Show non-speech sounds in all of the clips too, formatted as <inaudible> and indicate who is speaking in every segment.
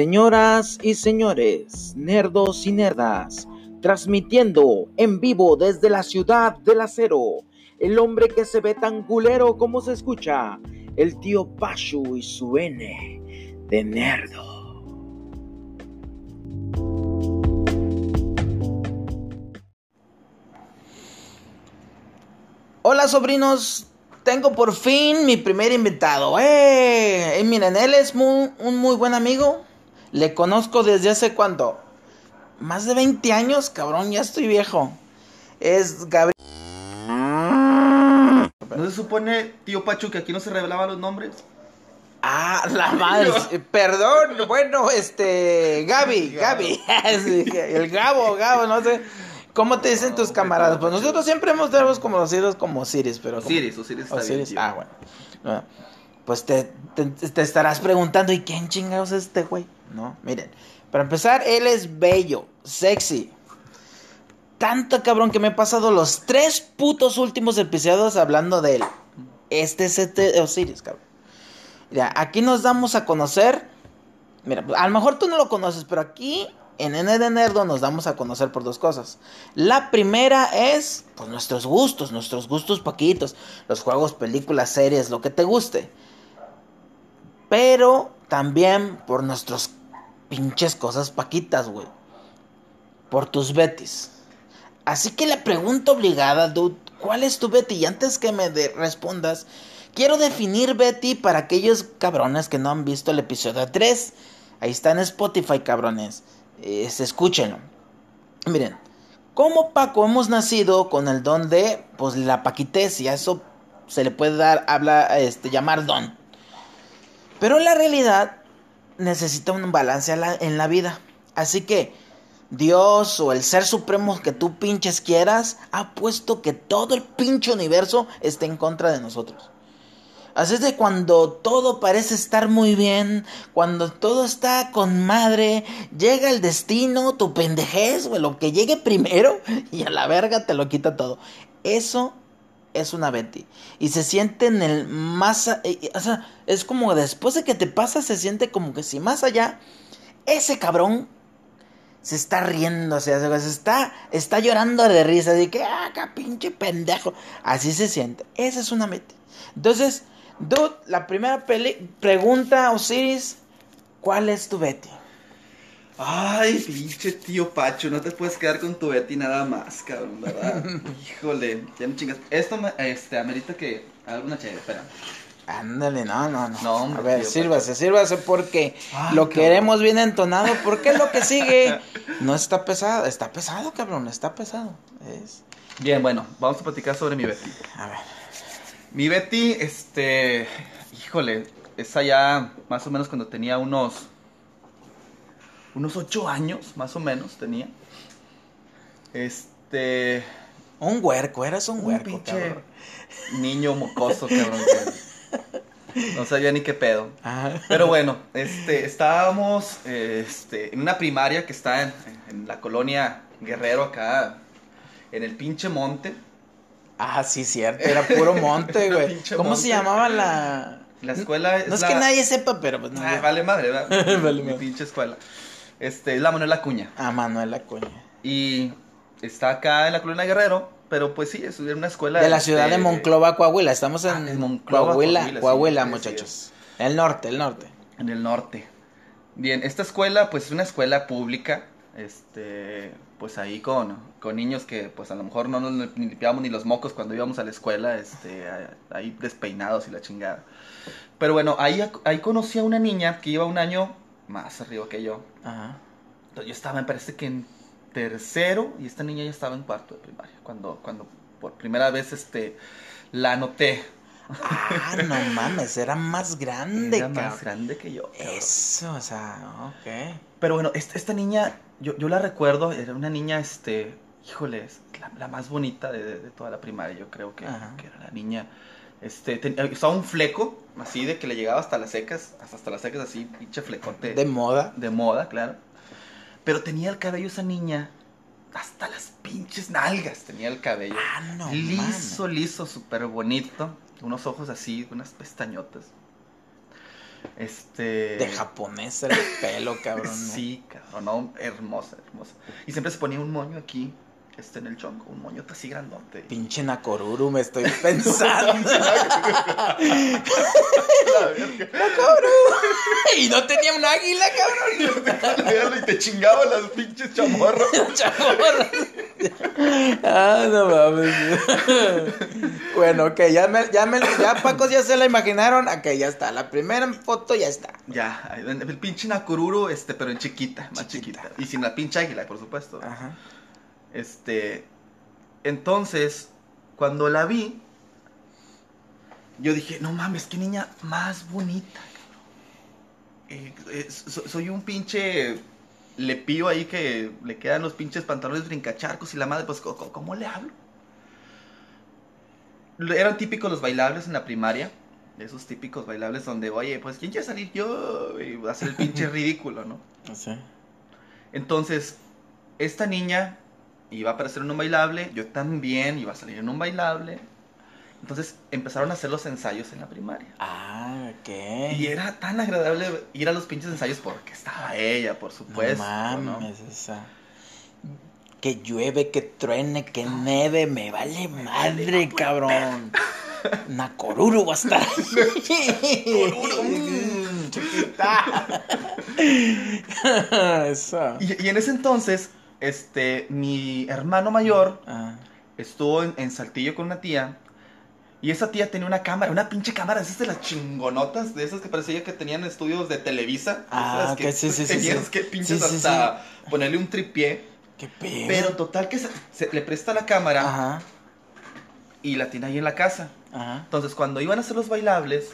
Speaker 1: Señoras y señores, nerdos y nerdas, transmitiendo en vivo desde la ciudad del acero, el hombre que se ve tan culero como se escucha, el tío Pashu y su N de nerdo. Hola sobrinos, tengo por fin mi primer invitado. ¡Eh! miren, él es un muy buen amigo. Le conozco desde hace cuánto? Más de 20 años, cabrón, ya estoy viejo. Es Gabriel.
Speaker 2: ¿No se supone, tío Pachu, que aquí no se revelaban los nombres?
Speaker 1: Ah, la <laughs> madre. Perdón, bueno, este. Gaby, Gaby. <laughs> El Gabo, Gabo, no sé. ¿Cómo te dicen tus camaradas? Pues nosotros siempre hemos conocidos como Siris, pero.
Speaker 2: Siris, o Siris está bien,
Speaker 1: Ah, bueno. Pues te, te, estarás preguntando, ¿y quién chingados es este güey? No, miren. Para empezar, él es bello, sexy. Tanto cabrón que me he pasado los tres putos últimos episodios hablando de él. Este es este Osiris, cabrón. Mira, aquí nos damos a conocer. Mira, a lo mejor tú no lo conoces, pero aquí en N de Nerdo nos damos a conocer por dos cosas. La primera es, pues, nuestros gustos, nuestros gustos poquitos. Los juegos, películas, series, lo que te guste. Pero también por nuestros pinches cosas paquitas, güey. Por tus Betis. Así que la pregunta obligada, dude, ¿cuál es tu Betty? Y antes que me respondas, quiero definir Betty para aquellos cabrones que no han visto el episodio 3. Ahí está en Spotify, cabrones. Eh, escúchenlo. Miren, como Paco hemos nacido con el don de, pues, la paquitez y a eso se le puede dar, habla, este, llamar don. Pero la realidad necesita un balance en la vida. Así que Dios o el ser supremo que tú pinches quieras ha puesto que todo el pinche universo esté en contra de nosotros. Así es de cuando todo parece estar muy bien, cuando todo está con madre, llega el destino, tu pendejez, o lo que llegue primero <laughs> y a la verga te lo quita todo. Eso es una Betty. Y se siente en el más... Eh, o sea, es como después de que te pasa, se siente como que si más allá, ese cabrón se está riendo, o sea, se está, está llorando de risa, de que, ah, qué pinche pendejo. Así se siente. Esa es una Betty. Entonces, dude, la primera pregunta, Osiris, ¿cuál es tu Betty?
Speaker 2: Ay, pinche tío Pacho, no te puedes quedar con tu Betty nada más, cabrón, ¿verdad? <laughs> Híjole, ya no chingas. Esto me, este, amerita que alguna chévere, espera.
Speaker 1: Ándale, no, no, no. a ver, sírvase, sírvase porque lo queremos bien entonado, porque lo que sigue <laughs> no está pesado, está pesado, cabrón, está pesado. Es...
Speaker 2: Bien, bueno, vamos a platicar sobre mi Betty.
Speaker 1: A ver.
Speaker 2: Mi Betty, este, híjole, esa ya más o menos cuando tenía unos unos ocho años, más o menos, tenía. Este.
Speaker 1: Un huerco, eras un, huerco,
Speaker 2: pinche niño mocoso, cabrón. no sabía ni qué pedo. Ah. Pero bueno, este, estábamos este, en una primaria que está en, la colonia Guerrero, acá, en el pinche monte.
Speaker 1: Ah, sí, cierto, era puro monte, <laughs> güey. ¿Cómo se llamaba la...?
Speaker 2: La escuela
Speaker 1: No es, que nadie sepa, pero pues no.
Speaker 2: Ah, vale madre, ¿verdad? <laughs> vale Mi pinche escuela. Este, es la Manuel Acuña.
Speaker 1: Ah, Manuel Acuña.
Speaker 2: Y está acá en la Colonia Guerrero, pero pues sí, es una escuela.
Speaker 1: De la ciudad de Monclova, Coahuila. Estamos en, ah, Monclova, Coahuila, Coahuila, muchachos. El norte, el norte.
Speaker 2: En el norte. Bien, esta escuela, pues es una escuela pública. Este, pues ahí con, con niños que, pues a lo mejor no nos limpiábamos ni los mocos cuando íbamos a la escuela, este, ahí despeinados y la chingada. Pero bueno, ahí, ahí conocí a una niña que iba un año más arriba que yo. Ajá. Entonces yo estaba, me parece que en tercero y esta niña ya estaba en cuarto de primaria. Cuando, cuando por primera vez este, la noté.
Speaker 1: Ah, no <laughs> mames, era más grande.
Speaker 2: Era más grande que yo.
Speaker 1: Eso, o sea, ok.
Speaker 2: Pero bueno, esta, esta niña, yo, yo la recuerdo, era una niña, este, híjole, la, la más bonita de, de, toda la primaria, yo creo que, que era la niña este, estaba un fleco, así de que le llegaba hasta las secas, hasta, las secas así, pinche flecote.
Speaker 1: De moda.
Speaker 2: De moda, claro. Pero tenía el cabello esa niña, hasta las pinches nalgas tenía el cabello.
Speaker 1: Ah, no,
Speaker 2: liso, liso, súper bonito. Unos ojos así, unas pestañotas. Este.
Speaker 1: De japonés el pelo, cabrón.
Speaker 2: Sí, cabrón, no, hermosa, hermosa. Y siempre se ponía un moño aquí, este, en el chonco, un moño así grandote.
Speaker 1: Pinche Nakoruru, me estoy pensando. <laughs> y no tenía un águila, cabrón. <laughs>
Speaker 2: y te chingaba las pinches chamorras. <laughs>
Speaker 1: Chamorras. ah, no mames. bueno, ok, ya me, ya me, ya Pacos ya se la imaginaron. Ok, ya está. La primera foto ya está.
Speaker 2: Ya, el pinche Nakururu, este, pero en chiquita, más
Speaker 1: Chiquita.
Speaker 2: chiquita. Y sin la pinche águila, por supuesto.
Speaker 1: Ajá.
Speaker 2: Este, entonces, cuando la vi, yo dije, no mames, qué niña más bonita. cabrón". Eh, eh, so- soy un pinche lepío ahí que le quedan los pinches pantalones brincacharcos y la madre, pues, ¿cómo, cómo le hablo? Eran típicos los bailables en la primaria. Esos típicos bailables donde, oye, pues, ¿quién quiere salir yo? Y ser el pinche <laughs> ridículo, ¿no?
Speaker 1: Sí.
Speaker 2: Entonces, esta niña iba a aparecer en un bailable, yo también iba a salir en un bailable. Entonces empezaron a hacer los ensayos en la primaria.
Speaker 1: Ah, ok.
Speaker 2: Y era tan agradable ir a los pinches ensayos porque estaba ella, por supuesto.
Speaker 1: no
Speaker 2: ¿no?
Speaker 1: mames, esa. Que llueve, que truene, que neve, me vale madre, cabrón. <laughs> Nakoruru va a estar ahí. <laughs>
Speaker 2: Mm.
Speaker 1: Chiquita. <laughs> Eso.
Speaker 2: Y, y en ese entonces, este, mi hermano mayor
Speaker 1: Ah,
Speaker 2: estuvo en, en Saltillo con una tía. Y esa tía tenía una cámara, una pinche cámara, esas de las chingonotas, de esas que parecía que tenían estudios de Televisa.
Speaker 1: Ah,
Speaker 2: esas
Speaker 1: ok, sí, sí, sí,
Speaker 2: Tenías
Speaker 1: sí.
Speaker 2: que pinches hasta ponerle un tripié.
Speaker 1: qué pedo.
Speaker 2: Pero total que se, se- le presta la cámara
Speaker 1: Ajá,
Speaker 2: y la tiene ahí en la casa.
Speaker 1: ajá.
Speaker 2: Entonces, cuando iban a hacer los bailables,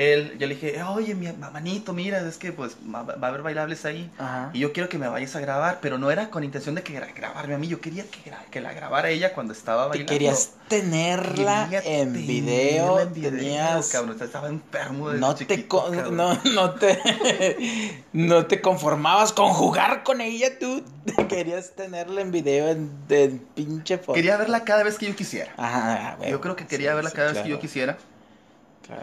Speaker 2: él, yo le dije, oye, mi manito, mira, es que pues va, va a haber bailables ahí.
Speaker 1: Ajá.
Speaker 2: Y yo quiero que me vayas a grabar, pero no era con intención de que gra- grabarme a mí, yo quería que, gra- que la grabara ella cuando estaba bailando.
Speaker 1: querías tenerla
Speaker 2: Quería
Speaker 1: en
Speaker 2: tenerla
Speaker 1: video,
Speaker 2: en video,
Speaker 1: tenías...
Speaker 2: cabrón, estaba enfermo de
Speaker 1: No te,
Speaker 2: chiquito,
Speaker 1: no, no te <laughs> no te conformabas con jugar con ella, tú <laughs> querías tenerla en video en, en pinche foto.
Speaker 2: Quería verla cada vez que yo quisiera.
Speaker 1: Ajá, güey.
Speaker 2: yo creo que quería
Speaker 1: Sí,
Speaker 2: verla
Speaker 1: sí,
Speaker 2: cada vez que yo quisiera.
Speaker 1: Claro.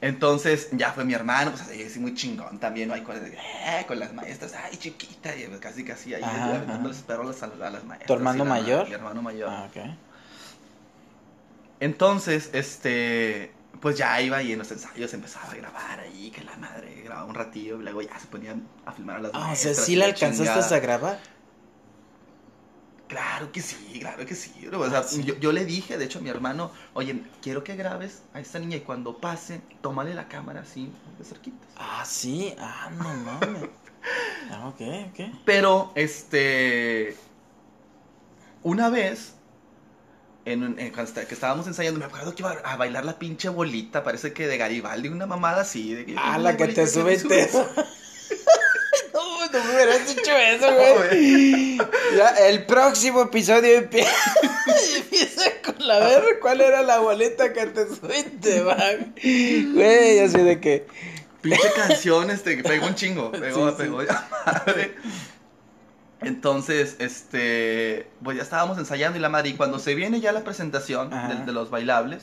Speaker 2: Entonces, ya fue mi hermano, pues así, muy chingón también, ¿no? Ahí con, eh, con las maestras, ay, chiquita, y pues, casi, casi ahí,
Speaker 1: Ajá,
Speaker 2: perros a, a las maestras.
Speaker 1: ¿Tu hermano
Speaker 2: la
Speaker 1: mayor?
Speaker 2: Mi hermano mayor.
Speaker 1: Ah, ok.
Speaker 2: Entonces, este, pues ya iba y en los ensayos empezaba a grabar ahí, que la madre grababa un ratillo, y luego ya se ponía a filmar a las
Speaker 1: Ah, o sea,
Speaker 2: maestras.
Speaker 1: sí la
Speaker 2: la
Speaker 1: alcanzaste
Speaker 2: chingada.
Speaker 1: a grabar.
Speaker 2: Claro que sí, claro que sí. O sea,
Speaker 1: sí.
Speaker 2: Yo, yo le dije, de hecho, a mi hermano, oye, quiero que grabes a esta niña y cuando pase, tómale la cámara así, de cerquita.
Speaker 1: Ah, sí. Ah, no mames. <laughs> Ah, ok, ok.
Speaker 2: Pero, este, una vez, en, en- que estábamos ensayando, me acuerdo que iba a bailar la pinche bolita, parece que de Garibaldi, una mamada así. De que,
Speaker 1: Ah,
Speaker 2: "Ay,
Speaker 1: la que te sube y te... <laughs>
Speaker 2: subes". <laughs>
Speaker 1: No, no me hubieras dicho eso, güey. Ya, el próximo episodio empie- <laughs> empieza con la ver cuál era la boleta que te subiste, man. Güey, así de que.
Speaker 2: Pinche canción, este, pegó un chingo. <laughs> Pegó,
Speaker 1: Sí, sí.
Speaker 2: pegó ya madre. Entonces, este, pues ya estábamos ensayando y la madre, y cuando se viene ya la presentación de, de los bailables,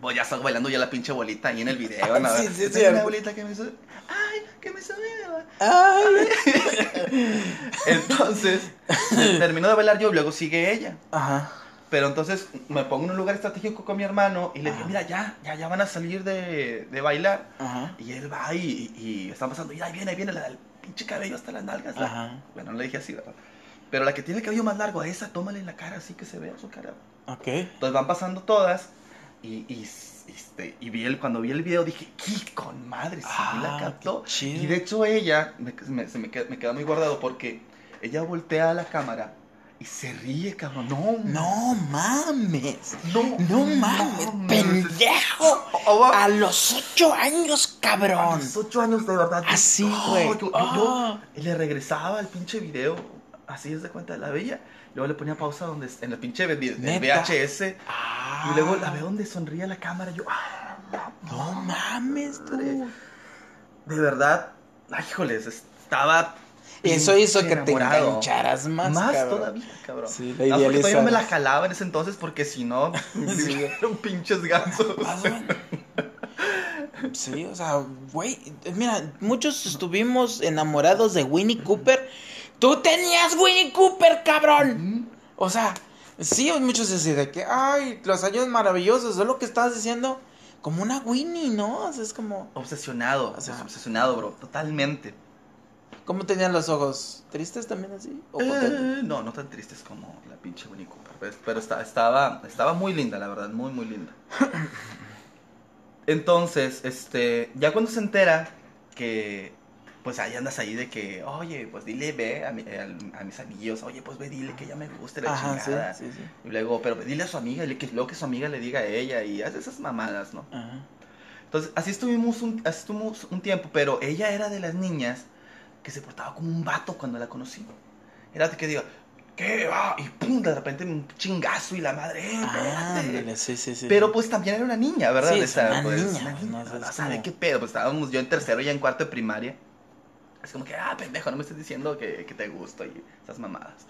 Speaker 2: pues ya estás bailando ya la pinche bolita ahí en el video, ¿no?
Speaker 1: Sí, sí, sí.
Speaker 2: es la bolita que me sube. Ay, que me.
Speaker 1: Ay. <laughs>
Speaker 2: Entonces, terminó de bailar yo, luego sigue ella.
Speaker 1: Ajá.
Speaker 2: Pero entonces me pongo en un lugar estratégico con mi hermano y le dije,
Speaker 1: Ajá.
Speaker 2: mira, ya, ya, ya van a salir de, de bailar.
Speaker 1: Ajá.
Speaker 2: Y él va y, y está pasando, y ahí viene, ahí viene la del pinche cabello hasta las nalgas. la-
Speaker 1: Ajá.
Speaker 2: Bueno, no le dije así, ¿verdad? Pero la que tiene el cabello más largo, a esa tómale en la cara así que se vea su cara.
Speaker 1: Ok.
Speaker 2: Entonces van pasando todas y, y, este, y vi el, cuando vi el video dije, ¡qué con madre! Sí,
Speaker 1: Ah,
Speaker 2: la captó. Y de hecho ella, me, me- se me queda, me queda muy guardado porque ella voltea a la cámara y se ríe, cabrón. No,
Speaker 1: No mames.
Speaker 2: no,
Speaker 1: No mames, pendejo.
Speaker 2: Oh,
Speaker 1: A los ocho años,
Speaker 2: A
Speaker 1: cabrón.
Speaker 2: los ocho años de verdad.
Speaker 1: Así,
Speaker 2: Oh,
Speaker 1: güey.
Speaker 2: yo, yo- yo le regresaba el pinche video, así es de cuenta de la bella. Luego le ponía pausa donde en el pinche v-. VHS.
Speaker 1: Ah.
Speaker 2: Y luego la veo donde sonríe la cámara. Yo, ah,
Speaker 1: No mames, tú.
Speaker 2: de verdad, ay, híjoles, estaba.
Speaker 1: Eso hizo que te engancharas más,
Speaker 2: Más
Speaker 1: cabrón.
Speaker 2: todavía, cabrón.
Speaker 1: Sí, la
Speaker 2: porque todavía me la jalaba en ese entonces porque si no, <laughs>
Speaker 1: Sí.
Speaker 2: eran pinches gansos.
Speaker 1: Bueno. Sí, o sea, güey, mira, muchos estuvimos enamorados de Winnie Cooper. Tú tenías Winnie Cooper, cabrón. O sea, sí, muchos decían de que, ay, los años maravillosos, es lo que estabas diciendo, como una Winnie, ¿no? O sea, es como,
Speaker 2: Obsesionado,
Speaker 1: O sea-
Speaker 2: obsesionado, bro, totalmente.
Speaker 1: ¿cómo tenían los ojos? ¿Tristes también así? ¿O?
Speaker 2: Eh, no, no tan tristes como la pinche Winnie Cooper. Pero esta- estaba, estaba muy linda, la verdad, muy, muy linda. <laughs> Entonces, este, ya cuando se entera que, pues ahí andas ahí de que, oye, pues dile, ve a, mi- al- a mis amiguillos, oye, pues ve, dile que ya me guste la
Speaker 1: Ajá,
Speaker 2: chingada.
Speaker 1: sí, sí.
Speaker 2: Y luego, pero dile a su amiga, que luego que su amiga le diga a ella, y hace esas mamadas, ¿no?
Speaker 1: Ajá.
Speaker 2: Entonces, así estuvimos un, así estuvimos un tiempo, pero ella era de las niñas que se portaba como un vato cuando la conocí. Era de que diga, ¿qué va? Y pum, de repente un chingazo y la madre, ¡eh,
Speaker 1: Ah,
Speaker 2: espérate!
Speaker 1: ándale, sí, sí, sí.
Speaker 2: Pero pues también era una niña, ¿verdad?
Speaker 1: Sí, es una
Speaker 2: pues,
Speaker 1: niña,
Speaker 2: una
Speaker 1: no,
Speaker 2: niña,
Speaker 1: o sea,
Speaker 2: ¿no?
Speaker 1: es
Speaker 2: ¿Sabe
Speaker 1: como-
Speaker 2: qué pedo? Pues estábamos yo en tercero y en cuarto de primaria. Es como que, ah, pendejo, no me estés diciendo que, que te gusto y esas mamadas.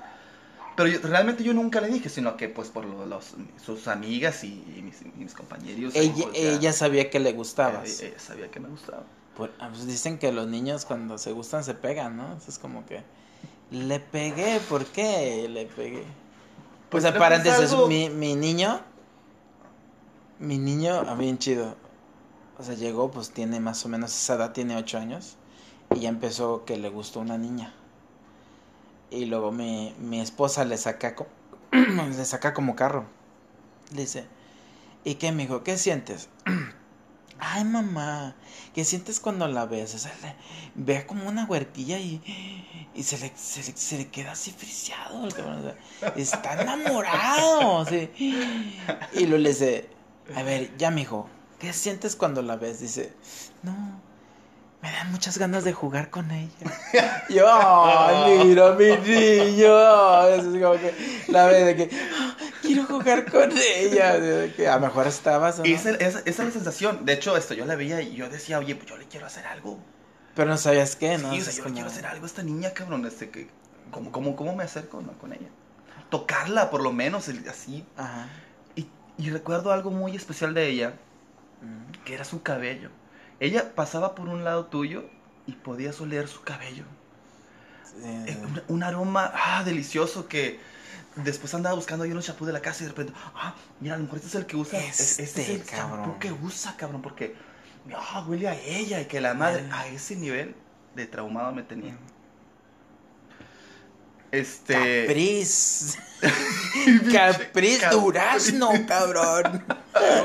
Speaker 2: Pero yo- realmente yo nunca le dije, sino que pues por lo- los, sus amigas y, y mis, y mis compañeros.
Speaker 1: ella,
Speaker 2: pues, ya-
Speaker 1: ella sabía que le gustabas.
Speaker 2: ella sabía que me gustaba.
Speaker 1: Por- ah, pues dicen que los niños cuando se gustan se pegan, ¿no? Entonces como que le pegué, ¿por qué le pegué?
Speaker 2: Pues es
Speaker 1: paréntesis,
Speaker 2: algo-
Speaker 1: mi, mi niño, mi niño, ah, bien chido. O sea, llegó, pues tiene más o menos esa edad, tiene ocho años. Y ya empezó que le gustó una niña. Y luego mi, mi esposa le saca, <clears throat> le saca como carro. Le dice, ¿y qué, mijo? ¿Qué sientes? <clears throat> Ay, mamá, ¿qué sientes cuando la ves? O como una huerquilla y, y se, le, se, le, queda así friseado. el cabrón, o sea, está enamorado. sí. Y luego le dice, a ver, ya, mijo, ¿qué sientes cuando la ves? Dice, no, me dan muchas ganas de jugar con ella. <laughs> Yo, ay, mira, mi niño. Es como que la ve de que, "Ah, quiero jugar con ella. Que a lo mejor estabas.
Speaker 2: Esa, esa- esa es la sensación. De hecho, esto yo la veía y yo decía, oye, pues yo le quiero hacer algo.
Speaker 1: Pero no sabías qué, ¿no?
Speaker 2: Sí, o sea, yo
Speaker 1: como-
Speaker 2: le quiero hacer algo a esta niña, cabrón. Este, que, ¿cómo, cómo, ¿Cómo me acerco no, con ella? Tocarla, por lo menos, el- así.
Speaker 1: Ajá.
Speaker 2: Y, y recuerdo algo muy especial de ella,
Speaker 1: Mm.
Speaker 2: que era su cabello. Ella pasaba por un lado tuyo y podías oler su cabello. Eh,
Speaker 1: Sí.
Speaker 2: un, un aroma ah, delicioso que después andaba buscando ahí un champú de la casa y de repente, ah, mira, a lo mejor este es el que usa, es- este, es
Speaker 1: Este,
Speaker 2: el
Speaker 1: cabrón.
Speaker 2: champú que usa, cabrón, porque ah, huele a ella y que la madre, a ese nivel de traumado me tenía. Este...
Speaker 1: Capriz. <laughs> Capriz
Speaker 2: Cap-
Speaker 1: durazno, cabrón. <laughs>
Speaker 2: Ah.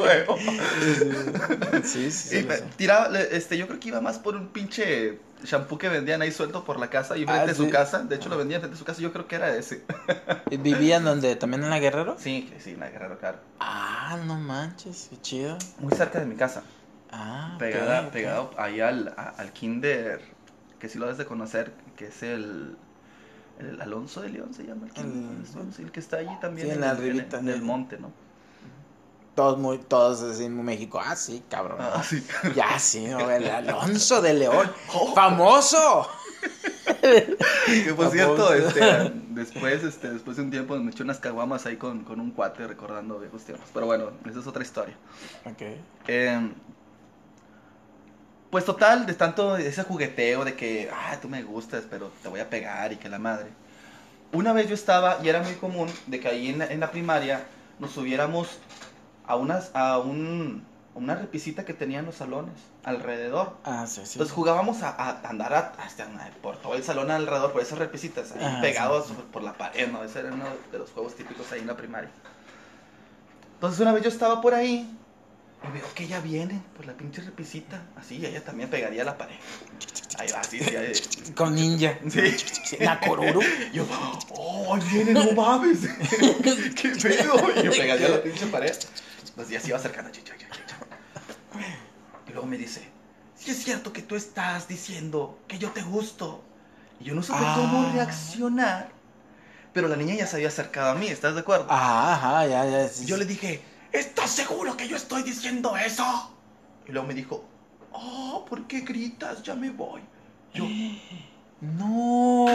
Speaker 1: Sí, sí,
Speaker 2: Y tiraba, este, yo creo que iba más por un pinche shampoo que vendían ahí suelto por la casa y frente
Speaker 1: Ah,
Speaker 2: de su casa. De hecho, lo vendían frente de su casa. Yo creo que era ese. <laughs>
Speaker 1: ¿Vivían donde? ¿También en la Guerrero?
Speaker 2: Sí, sí, en la Guerrero, claro.
Speaker 1: Ah, no manches, qué chido.
Speaker 2: Muy cerca de mi casa.
Speaker 1: Ah,
Speaker 2: Pegada. Pegado ahí al, a- al kinder, que sí lo debes de conocer, que es el, el Alonso de León, se llama el kinder.
Speaker 1: El-
Speaker 2: que está allí también
Speaker 1: Sí, en
Speaker 2: en,
Speaker 1: la
Speaker 2: el,
Speaker 1: ribita,
Speaker 2: en el monte, ¿no?
Speaker 1: Todos muy, todos así en México. Ah, sí, cabrón.
Speaker 2: Ah, sí.
Speaker 1: Ya, sí, no, el Alonso de León. <laughs>
Speaker 2: Oh.
Speaker 1: ¡Famoso!
Speaker 2: Que por cierto, este, después, este, después de un tiempo me eché unas caguamas ahí con, con un cuate recordando viejos tiempos. Pero bueno, esa es otra historia.
Speaker 1: Ok.
Speaker 2: Eh, pues total, de tanto ese jugueteo de que, ah, tú me gustas, pero te voy a pegar y que la madre. Una vez yo estaba, y era muy común, de que ahí en la, en la primaria nos subiéramos a, unas, a, un, una repisita que tenían los salones alrededor.
Speaker 1: Ah, sí, sí.
Speaker 2: Entonces jugábamos a, a andar a- hasta por todo el salón alrededor, por esas repisitas, ahí
Speaker 1: Ajá,
Speaker 2: pegados por la pared, ¿no? Ese era uno de los juegos típicos ahí en la primaria. Entonces una vez yo estaba por ahí y veo que ella viene por la pinche repisita, así, y ella también pegaría a la pared. Ahí va, así, sí, ahí-
Speaker 1: Con ninja.
Speaker 2: Sí.
Speaker 1: Nakoruru.
Speaker 2: Yo, oh, viene, no mames. <laughs> ¿Qué pedo? Y yo pegaría a la pinche pared. Pues ya se iba acercando. Y luego me dice, si es cierto que tú estás diciendo que yo te gusto. Y yo no supe cómo
Speaker 1: Ah.
Speaker 2: reaccionar. Pero la niña ya se había acercado a mí, ¿estás de acuerdo?
Speaker 1: Ajá, ajá, ya, ya. sí,
Speaker 2: Yo
Speaker 1: sí.
Speaker 2: le dije, ¿estás seguro que yo estoy diciendo eso? Y luego me dijo, oh, ¿por qué gritas? Ya me voy. Yo, <gasps>
Speaker 1: No.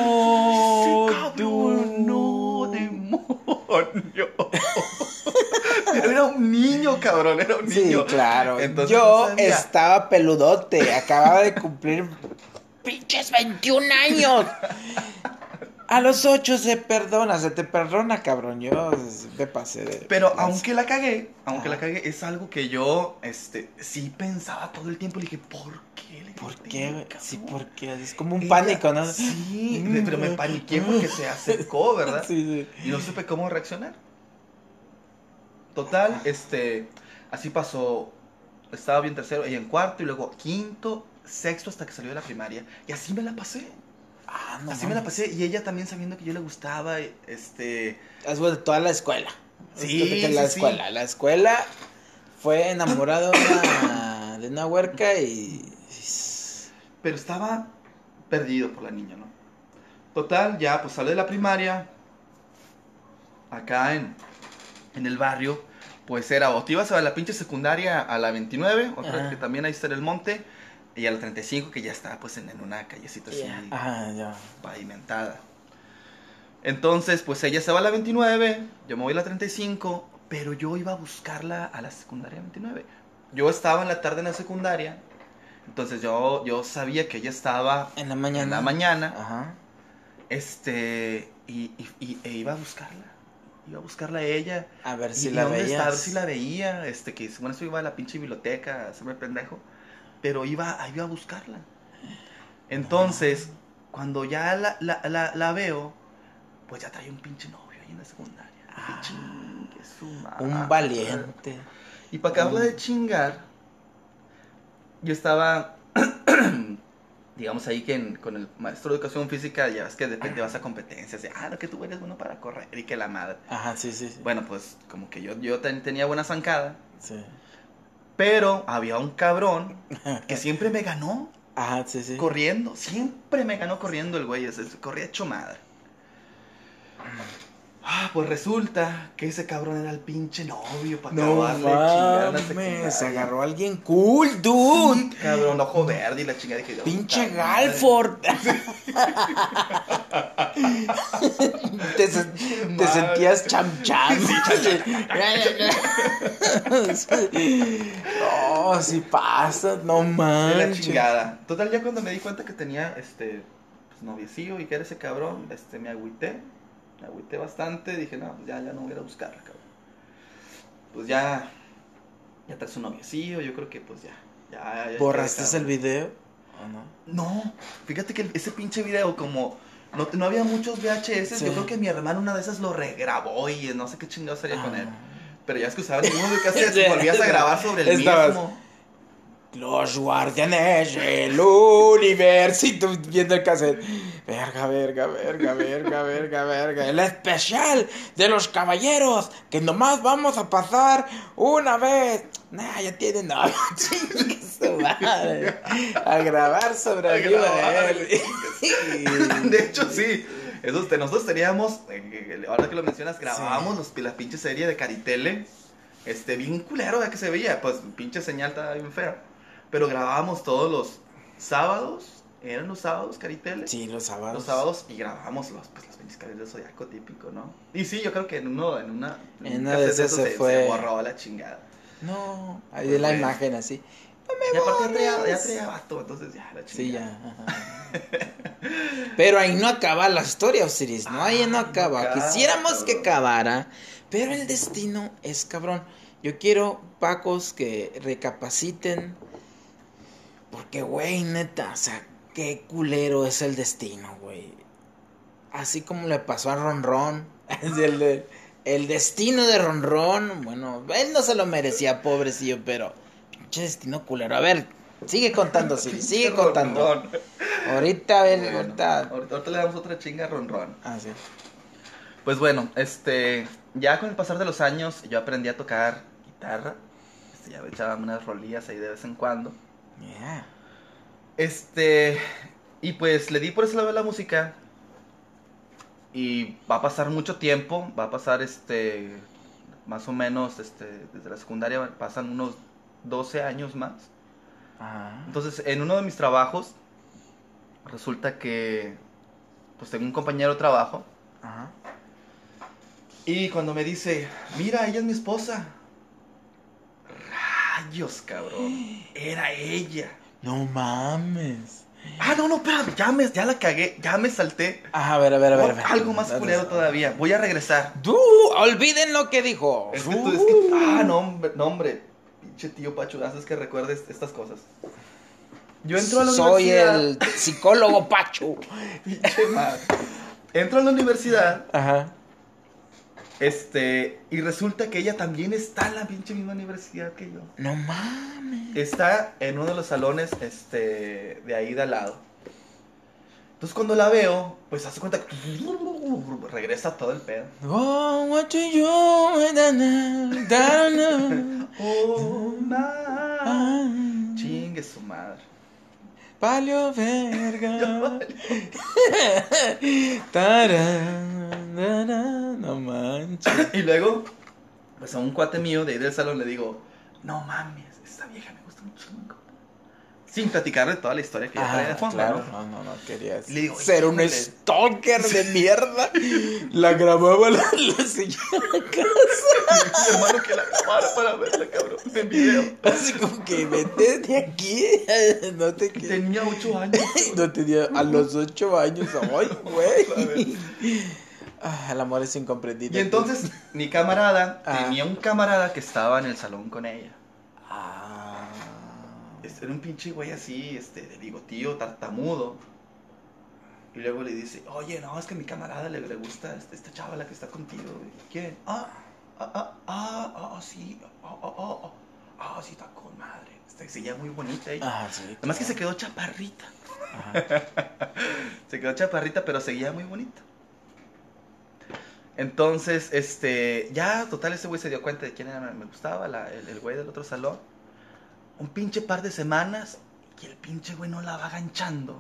Speaker 2: Sí, cabrón, no, demonio. <laughs> Pero era un niño, cabrón, era un
Speaker 1: Sí,
Speaker 2: niño.
Speaker 1: claro.
Speaker 2: Entonces,
Speaker 1: Yo
Speaker 2: no
Speaker 1: estaba peludote, acababa de cumplir <laughs> pinches 21 años. <laughs> A los 8 se perdona, se te perdona, cabrón. Yo me pasé de.
Speaker 2: Pero aunque la cagué, aunque la cagué, es algo que yo, este, sí pensaba todo el tiempo. Le dije, ¿por qué? le
Speaker 1: ¿Por qué? Sí, ¿por qué? Es como un
Speaker 2: Ella-
Speaker 1: pánico, ¿no?
Speaker 2: Sí,
Speaker 1: Mm.
Speaker 2: pero me paniqué porque se acercó, ¿verdad?
Speaker 1: Sí, sí.
Speaker 2: Y no supe cómo reaccionar. Total, este, así pasó. Estaba bien tercero, y en cuarto, y luego quinto, sexto, hasta que salió de la primaria. Y así me la pasé.
Speaker 1: Ah, no.
Speaker 2: así me la pasé, y ella también sabiendo que yo le gustaba, este...
Speaker 1: Es bueno, toda la escuela.
Speaker 2: Sí,
Speaker 1: Es que la
Speaker 2: sí, sí.
Speaker 1: escuela. La escuela fue enamorada de una, de una huerca y.
Speaker 2: Pero estaba perdido por la niña, ¿no? Total, ya pues sale de la primaria. Acá en, en el barrio, pues era o te ibas a la pinche secundaria a la 29, otra
Speaker 1: Ajá.
Speaker 2: que también ahí está en el monte, y a la 35 que ya está pues en, en una callecita así
Speaker 1: ya.
Speaker 2: pavimentada. Entonces, pues ella se va a la 29, yo me voy a la 35, pero yo iba a buscarla a la secundaria 29. Yo estaba en la tarde en la secundaria, entonces yo, yo sabía que ella estaba
Speaker 1: En la mañana.
Speaker 2: en la mañana,
Speaker 1: Ajá.
Speaker 2: este, y, y- y- e iba a buscarla. Iba a buscarla a ella.
Speaker 1: A ver si
Speaker 2: y
Speaker 1: la
Speaker 2: está, a ver si la veía. Este, que bueno, eso iba a la pinche biblioteca a hacerme pendejo. Pero iba, iba a buscarla. Entonces, cuando ya la, la, la, la veo, pues ya trae un pinche novio ahí en la secundaria.
Speaker 1: Ah.
Speaker 2: "Chingue su madre".
Speaker 1: Un valiente.
Speaker 2: Y para acabarla de
Speaker 1: Mm.
Speaker 2: chingar, yo estaba, <clears throat> digamos ahí que en- con el maestro de educación física, ya ves que de repente vas a competencias de, ah, no, que tú eres bueno para correr y que la madre.
Speaker 1: Ajá, sí, sí. sí.
Speaker 2: Bueno, pues como que yo, yo ten- tenía buena zancada,
Speaker 1: Sí.
Speaker 2: Pero había un cabrón que <laughs> siempre me ganó
Speaker 1: Ajá, sí, sí.
Speaker 2: corriendo, siempre me ganó corriendo el güey, corría hecho madre. Ah, pues resulta que ese cabrón era el pinche novio para
Speaker 1: No
Speaker 2: acabarle
Speaker 1: mames,
Speaker 2: secundaria.
Speaker 1: se agarró a alguien cool, dude.
Speaker 2: Sí, cabrón, ojo verde y la chingada. Dije,
Speaker 1: Pinche. Galford. <laughs> te, se- te
Speaker 2: Madre.
Speaker 1: sentías cham cham. <laughs> no, si pasa, no
Speaker 2: De la chingada. Total, ya cuando me di cuenta que tenía este pues, noviecillo y que era ese cabrón, este me agüité. Me agüité bastante. Dije, no, pues ya, ya no voy a buscarla, cabrón. Pues ya. Ya traes un noviecillo, yo creo que pues ya. ya, ya
Speaker 1: ¿Borraste
Speaker 2: ya,
Speaker 1: el video? ¿O no?
Speaker 2: No, fíjate que ese pinche video, como no, no había muchos VHS,
Speaker 1: Sí.
Speaker 2: yo creo que mi hermano una de esas lo regrabó y no sé qué chingados haría con él.
Speaker 1: Ah.
Speaker 2: Pero ya es que usaban el mismo <laughs> volvías a grabar sobre el
Speaker 1: Estabas-
Speaker 2: mismo.
Speaker 1: Los guardianes del tú viendo el cassette. Verga, verga, verga, verga, verga, verga. El especial de los caballeros. Que nomás vamos a pasar una vez. Nah, ya tienen. No, <laughs> chingue su madre. A grabar sobre
Speaker 2: A grabar,
Speaker 1: de él. <laughs>
Speaker 2: De hecho, sí. Nosotros teníamos, eh, ahora que lo mencionas, grabábamos los, la pinche serie de Caritele. Este, bien culero de que se veía. Pues pinche señal estaba bien fea. Pero grabábamos todos los sábados. Eran los sábados, Caritele.
Speaker 1: Sí, los sábados.
Speaker 2: Los sábados y grabábamos los, pues, pinches caballeros del zodiaco típico, ¿no? Y sí, yo creo que en uno, en una.
Speaker 1: En
Speaker 2: un
Speaker 1: una de esas se fue.
Speaker 2: se borró la chingada.
Speaker 1: No, ahí
Speaker 2: Pues
Speaker 1: de la imagen así.
Speaker 2: Y aparte ya traía, ya
Speaker 1: borres.
Speaker 2: traía vato, entonces ya, la chingada.
Speaker 1: Sí, ya. ajá. <laughs> Pero ahí no acaba la historia, Osiris. No, ahí no
Speaker 2: Ay, no
Speaker 1: acaba. Quisiéramos que acabara. Pero el destino es cabrón. Yo quiero, Pacos, que recapaciten. Porque, güey, neta, o sea, qué culero es el destino, güey. Así como le pasó a Ronron. <laughs> Es el, de- el destino de Ronron. Bueno, él no se lo merecía, pobrecillo, pero. Pinche destino culero. A ver, sigue contando, Osiris. <laughs> Sigue contando. Ahorita, a ver,
Speaker 2: Bueno,
Speaker 1: ahorita.
Speaker 2: ahorita, ahorita le damos otra chinga a ronrón.
Speaker 1: Ah, sí.
Speaker 2: Pues bueno, este, ya con el pasar de los años yo aprendí a tocar guitarra. Este, ya me echaba unas rolillas ahí de vez en cuando.
Speaker 1: Yeah.
Speaker 2: Este, y pues le di por ese lado de la música. Y va a pasar mucho tiempo, va a pasar este, más o menos, este, desde la secundaria pasan unos 12 años más.
Speaker 1: Ajá.
Speaker 2: Entonces, en uno de mis trabajos, resulta que, pues tengo un compañero de trabajo.
Speaker 1: Ajá.
Speaker 2: Y cuando me dice, mira, ella es mi esposa. Rayos, cabrón. Era ella.
Speaker 1: No mames.
Speaker 2: Ah, no, no, espérame, ya, me, ya la cagué, ya me salté.
Speaker 1: Ah, a ver, a ver, a ver.
Speaker 2: Oh, algo más culero todavía. Voy a regresar.
Speaker 1: ¡Tú! olviden lo que dijo.
Speaker 2: Es que tú, es que, ah, no, hombre, no, hombre. Pinche tío Pacho, haces que recuerdes estas cosas. Yo entro a la
Speaker 1: Soy
Speaker 2: universidad.
Speaker 1: el psicólogo Pacho. <laughs>
Speaker 2: Pinche. Entro a la universidad,
Speaker 1: Ajá.
Speaker 2: Este, y resulta que ella también está en la pinche misma universidad que yo.
Speaker 1: No mames.
Speaker 2: Está en uno de los salones, este, de ahí de al lado. Entonces cuando la veo, pues hace cuenta que <laughs> regresa todo el pedo.
Speaker 1: Oh, what do you?
Speaker 2: Oh,
Speaker 1: Ah, <laughs>
Speaker 2: Chingue su madre.
Speaker 1: Palio verga. <laughs> Tarán, tarán, no manches. <laughs>
Speaker 2: Y luego, pues a un cuate mío de ahí del salón le digo, no mames, esta vieja me gusta un chingo. Sin platicarle toda la historia que ya traía de
Speaker 1: Ah,
Speaker 2: fondo,
Speaker 1: claro,
Speaker 2: ¿no?
Speaker 1: no, no, no querías
Speaker 2: Le digo,
Speaker 1: ser un stalker de <laughs> mierda. La grababa la, la señora casa.
Speaker 2: Mi hermano que la grabara para verla, cabrón, en video.
Speaker 1: Así como que vete de aquí. <laughs> No te quiero.
Speaker 2: Tenía ocho años.
Speaker 1: No tenía a los ocho años. Ay, güey. Ah, el amor es incomprendido.
Speaker 2: Y entonces, mi camarada
Speaker 1: Ah.
Speaker 2: tenía un camarada que estaba en el salón con ella.
Speaker 1: Ah.
Speaker 2: Este, Era un pinche güey así, este, de bigotío, tartamudo. Y luego le dice, oye, no, es que a mi camarada le, le gusta este- esta chava la que está contigo. ¿Quién? Ah, ah, ah, ah, ah, sí, ah, ah, ah, ah, ah, sí, está con madre. Este, seguía muy bonita ella.
Speaker 1: Ah, sí.
Speaker 2: Además que se quedó chaparrita.
Speaker 1: Ajá. <laughs>
Speaker 2: Se quedó chaparrita, pero seguía muy bonita. Entonces, este, ya, total, ese güey se dio cuenta de quién era, me gustaba, la- el, el güey del otro salón. Un pinche par de semanas y el pinche güey no la va ganchando.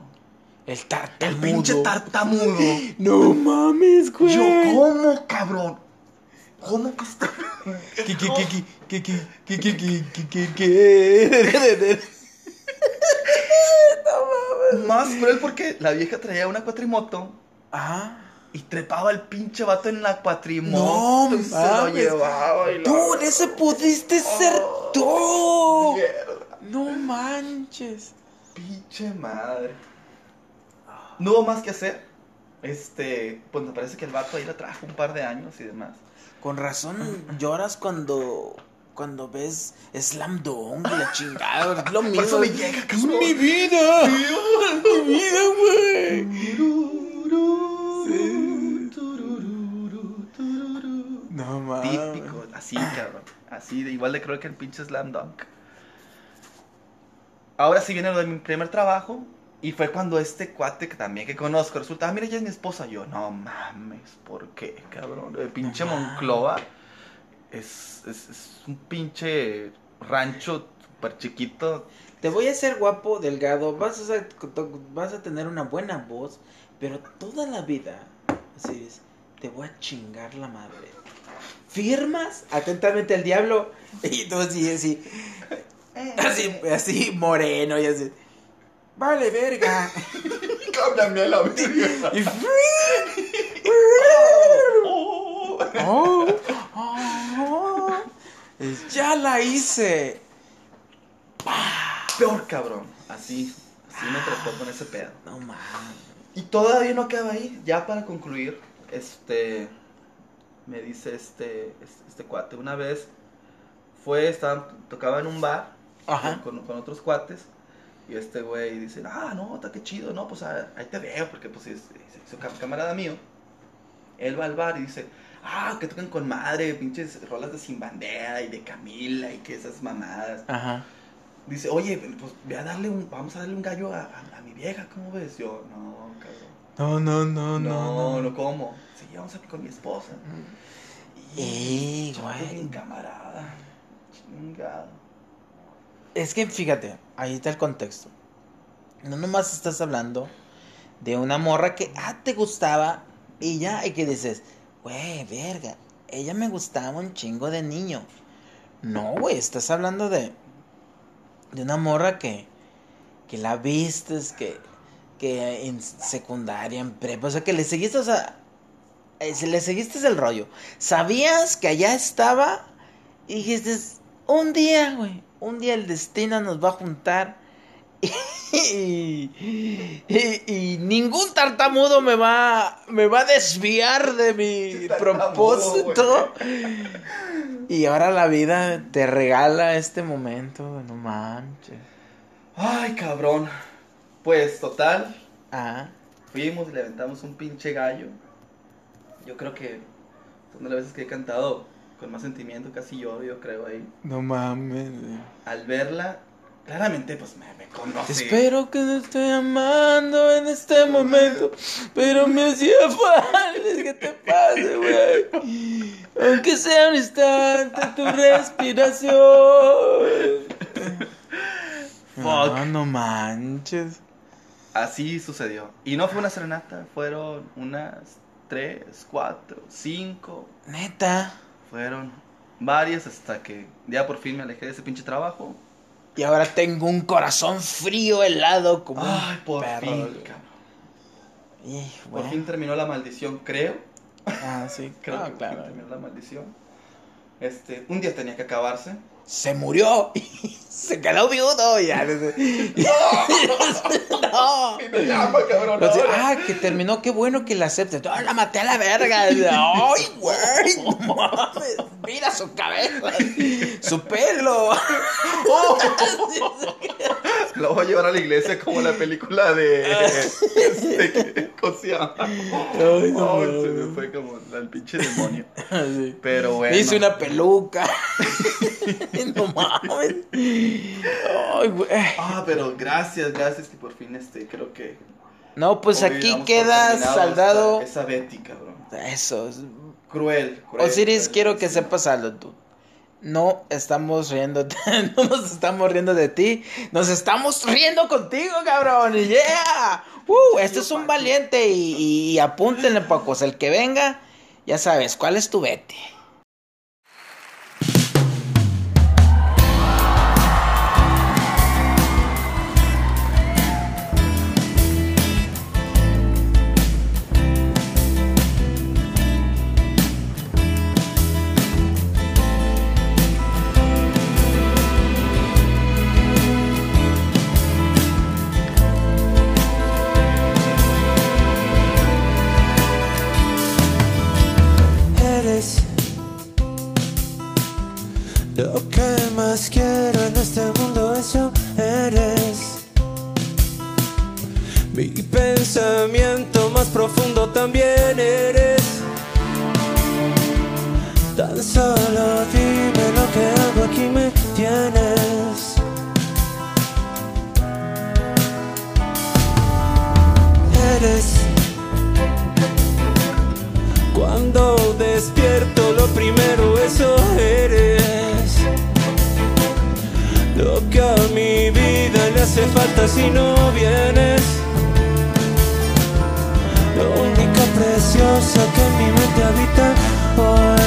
Speaker 1: El
Speaker 2: El
Speaker 1: tartamudo.
Speaker 2: pinche tartamudo.
Speaker 1: No mames, güey.
Speaker 2: Yo, ¿cómo, cabrón? ¿Cómo que está?
Speaker 1: ¿Qué, qué, qué, qué, qué, qué, qué, qué, qué, qué, qué, qué?
Speaker 2: Más cruel porque la vieja traía una cuatrimoto
Speaker 1: Ajá.
Speaker 2: Y trepaba el pinche vato en la cuatrimoto
Speaker 1: No
Speaker 2: y se lo llevaba y
Speaker 1: Tú, en ese pudiste ser tú.
Speaker 2: Mierda.
Speaker 1: No manches.
Speaker 2: Pinche madre. No hubo más que hacer. Este, pues me parece que el vato ahí la trajo un par de años y demás.
Speaker 1: Con razón lloras cuando cuando ves Slam Dunk y la chingada, es lo mismo.
Speaker 2: Eso me llega,
Speaker 1: mi vida. mi vida, güey. No mames.
Speaker 2: Típico, así, cabrón. Así, de igual de creo que el pinche Slam Dunk. Ahora sí viene lo de mi primer trabajo. Y fue cuando este cuate que también que conozco resulta, ah, mira, ella es mi esposa. Yo, no mames, ¿por qué, cabrón? El pinche
Speaker 1: No.
Speaker 2: Monclova es, es, es un pinche rancho súper chiquito.
Speaker 1: Te voy a hacer guapo, delgado, vas a, ser- vas a tener una buena voz, pero toda la vida, así es, te voy a chingar la madre. ¿Firmas? Atentamente al diablo. <laughs> Y tú así, así, así, así moreno y así. Vale, verga. <laughs>
Speaker 2: Cámbiame a la verga.
Speaker 1: Y
Speaker 2: Oh.
Speaker 1: Oh, oh, ya la hice.
Speaker 2: Peor cabrón. Así, así me trató con ese pedo.
Speaker 1: No mames.
Speaker 2: Y todavía no acaba ahí. Ya para concluir, este. Me dice este, este, este cuate. Una vez fue, estaban, tocaba en un bar
Speaker 1: Ajá.
Speaker 2: con, con otros cuates. Y este güey dice, ah, no, está que chido, no, pues ah, ahí te veo, porque pues es, es- es cam- camarada mío. Él va al bar y dice, ah, que tocan con madre, pinches rolas de Sin Bandera y de Camila y que esas mamadas.
Speaker 1: Ajá.
Speaker 2: Dice, oye, pues ve a darle un, vamos a darle un gallo a, a- a mi vieja, ¿cómo ves? Yo, no, cabrón.
Speaker 1: No, no, no,
Speaker 2: No,
Speaker 1: no,
Speaker 2: no, ¿cómo? Sí, vamos aquí con mi esposa. Chaval,
Speaker 1: güey.
Speaker 2: camarada. Chingado.
Speaker 1: Es que fíjate, ahí está el contexto. No nomás estás hablando de una morra que, ah, te gustaba y ya, y que dices, güey, verga, ella me gustaba un chingo de niño. No, güey, estás hablando de, de una morra que, que la vistes, que, que en secundaria, en prepa, o sea, que le seguiste, o sea, eh, le seguiste el rollo. Sabías que allá estaba y dijiste, un día, güey, un día el destino nos va a juntar y, <laughs> y- y ningún tartamudo me va, me va a desviar de mi <laughs> propósito. Y ahora la vida te regala este momento, no manches.
Speaker 2: Ay, cabrón. Pues, total,
Speaker 1: Ah,
Speaker 2: fuimos y le aventamos un pinche gallo. Yo creo que son de las veces que he cantado con más sentimiento, casi lloro, yo creo ahí.
Speaker 1: no mames.
Speaker 2: Al verla, claramente, pues me, me conoce.
Speaker 1: Espero que no estoy amando en este momento, pero me hacía <laughs> falta que te pase, güey. Aunque sea un instante tu respiración. No,
Speaker 2: Fuck.
Speaker 1: no manches.
Speaker 2: Así sucedió. Y no fue una serenata, fueron unas tres, cuatro, cinco.
Speaker 1: Neta.
Speaker 2: Fueron varias hasta que ya por fin me alejé de ese pinche trabajo.
Speaker 1: Y ahora tengo un corazón frío, helado, como
Speaker 2: Ay,
Speaker 1: un
Speaker 2: por
Speaker 1: perro.
Speaker 2: fin.
Speaker 1: Y,
Speaker 2: Por fin terminó la maldición, creo.
Speaker 1: Ah, sí, <laughs>
Speaker 2: Creo
Speaker 1: ah,
Speaker 2: que por
Speaker 1: claro.
Speaker 2: fin terminó la maldición. Este, un día tenía que acabarse.
Speaker 1: Se murió <laughs> se quedó viudo. Ya. no.
Speaker 2: me <laughs> llama, cabrón. Ahora.
Speaker 1: ah, que terminó, qué bueno que la acepte. La maté a la verga. Ay, güey, no mames. Mira su cabeza, su pelo. <laughs>
Speaker 2: Lo voy a llevar a la iglesia como la película de. este, que- ¿Cómo se llama?
Speaker 1: Ay, no
Speaker 2: Oh, se me fue como el pinche demonio. <laughs>
Speaker 1: Sí.
Speaker 2: Pero bueno.
Speaker 1: Me hice una peluca. no mames. Ay, güey.
Speaker 2: Ah, pero gracias, gracias que por fin este, creo que.
Speaker 1: No, pues
Speaker 2: hoy
Speaker 1: aquí
Speaker 2: damos por
Speaker 1: queda
Speaker 2: terminado
Speaker 1: saldado.
Speaker 2: Esa, esa Betty, cabrón.
Speaker 1: Eso. es-
Speaker 2: Cruel, cruel.
Speaker 1: Osiris,
Speaker 2: cruel,
Speaker 1: quiero que
Speaker 2: sí.
Speaker 1: sepas algo tú. No estamos riendo, <laughs> no nos estamos riendo de ti, nos estamos riendo contigo, cabrón. Yeah. Uh, este es un valiente y, y, apúntenle, pocos. El que venga, ya sabes, ¿cuál es tu vete?
Speaker 3: Mi pensamiento más profundo también eres. Tan solo dime lo que hago aquí me tienes. Eres cuando despierto lo primero eso eres Lo que a mi vida le hace falta si no vienes único precioso que en mi mente habita. Hoy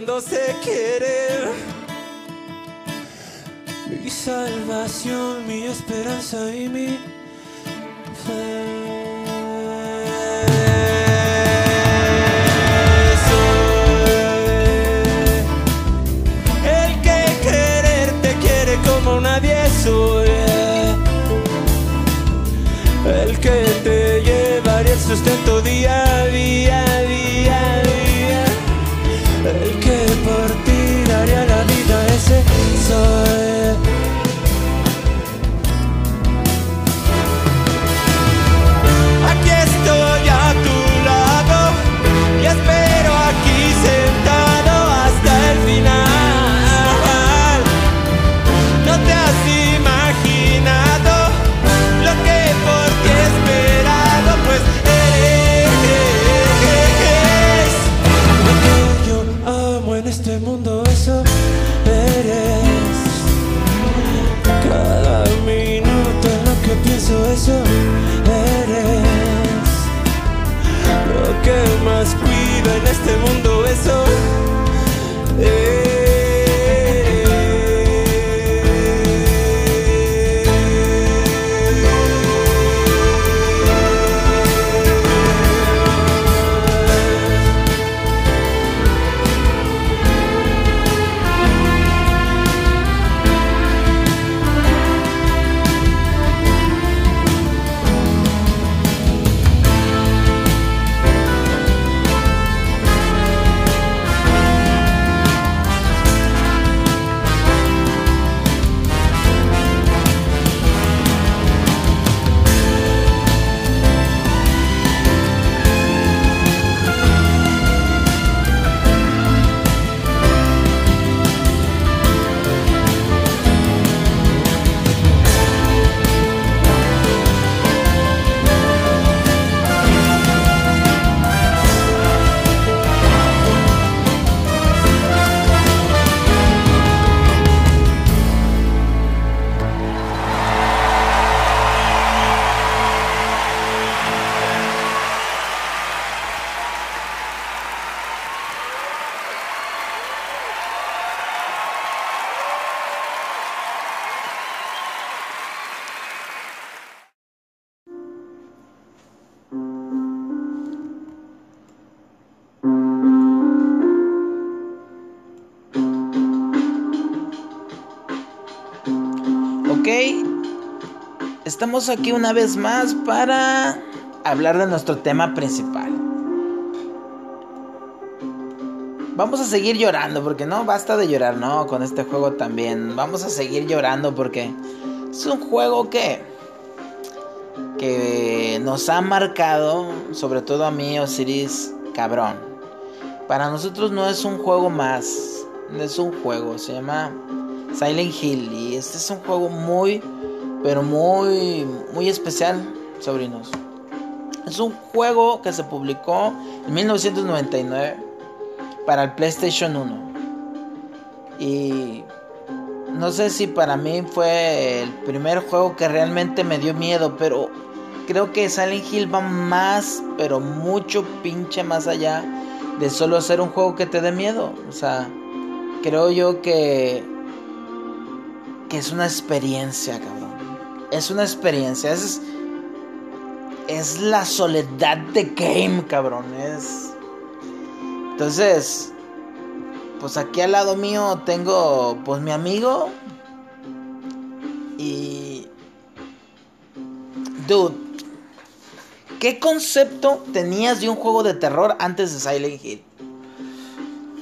Speaker 3: cuando se quiere. Mi salvación, mi esperanza y mi
Speaker 1: estamos aquí una vez más para hablar de nuestro tema principal. Vamos a seguir llorando porque no basta de llorar, no, con este juego también. Vamos a seguir llorando porque es un juego que que nos ha marcado, sobre todo a mí Osiris, cabrón. Para nosotros no es un juego más, es un juego, se llama Silent Hill y este es un juego muy pero muy muy especial, sobrinos. Es un juego que se publicó en 1999 para el PlayStation 1. Y no sé si para mí fue el primer juego que realmente me dio miedo, pero creo que Silent Hill va más, pero mucho pinche más allá de solo ser un juego que te dé miedo. O sea, creo yo que que es una experiencia, cabrón. Es una experiencia, es es la soledad de game, cabrón, es Entonces, pues aquí al lado mío tengo pues mi amigo y dude, ¿qué concepto tenías de un juego de terror antes de Silent Hill?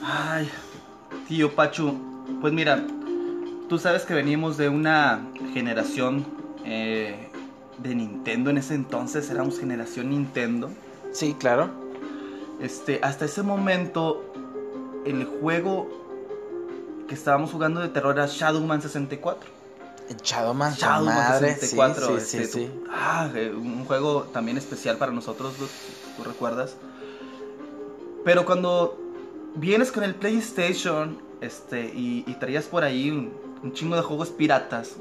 Speaker 2: Ay, tío Pachu, pues mira, tú sabes que venimos de una generación eh, de Nintendo en ese entonces, éramos generación Nintendo.
Speaker 1: Sí, claro.
Speaker 2: Este, hasta ese momento, el juego que estábamos jugando de terror era Shadowman 64.
Speaker 1: Shadowman,
Speaker 2: Shadowman
Speaker 1: madre.
Speaker 2: 64,
Speaker 1: sí,
Speaker 2: este,
Speaker 1: sí, sí,
Speaker 2: tú- ah, eh, un juego también especial para nosotros, ¿tú, tú recuerdas? Pero cuando vienes con el PlayStation este, y, y traías por ahí un, un chingo de juegos piratas,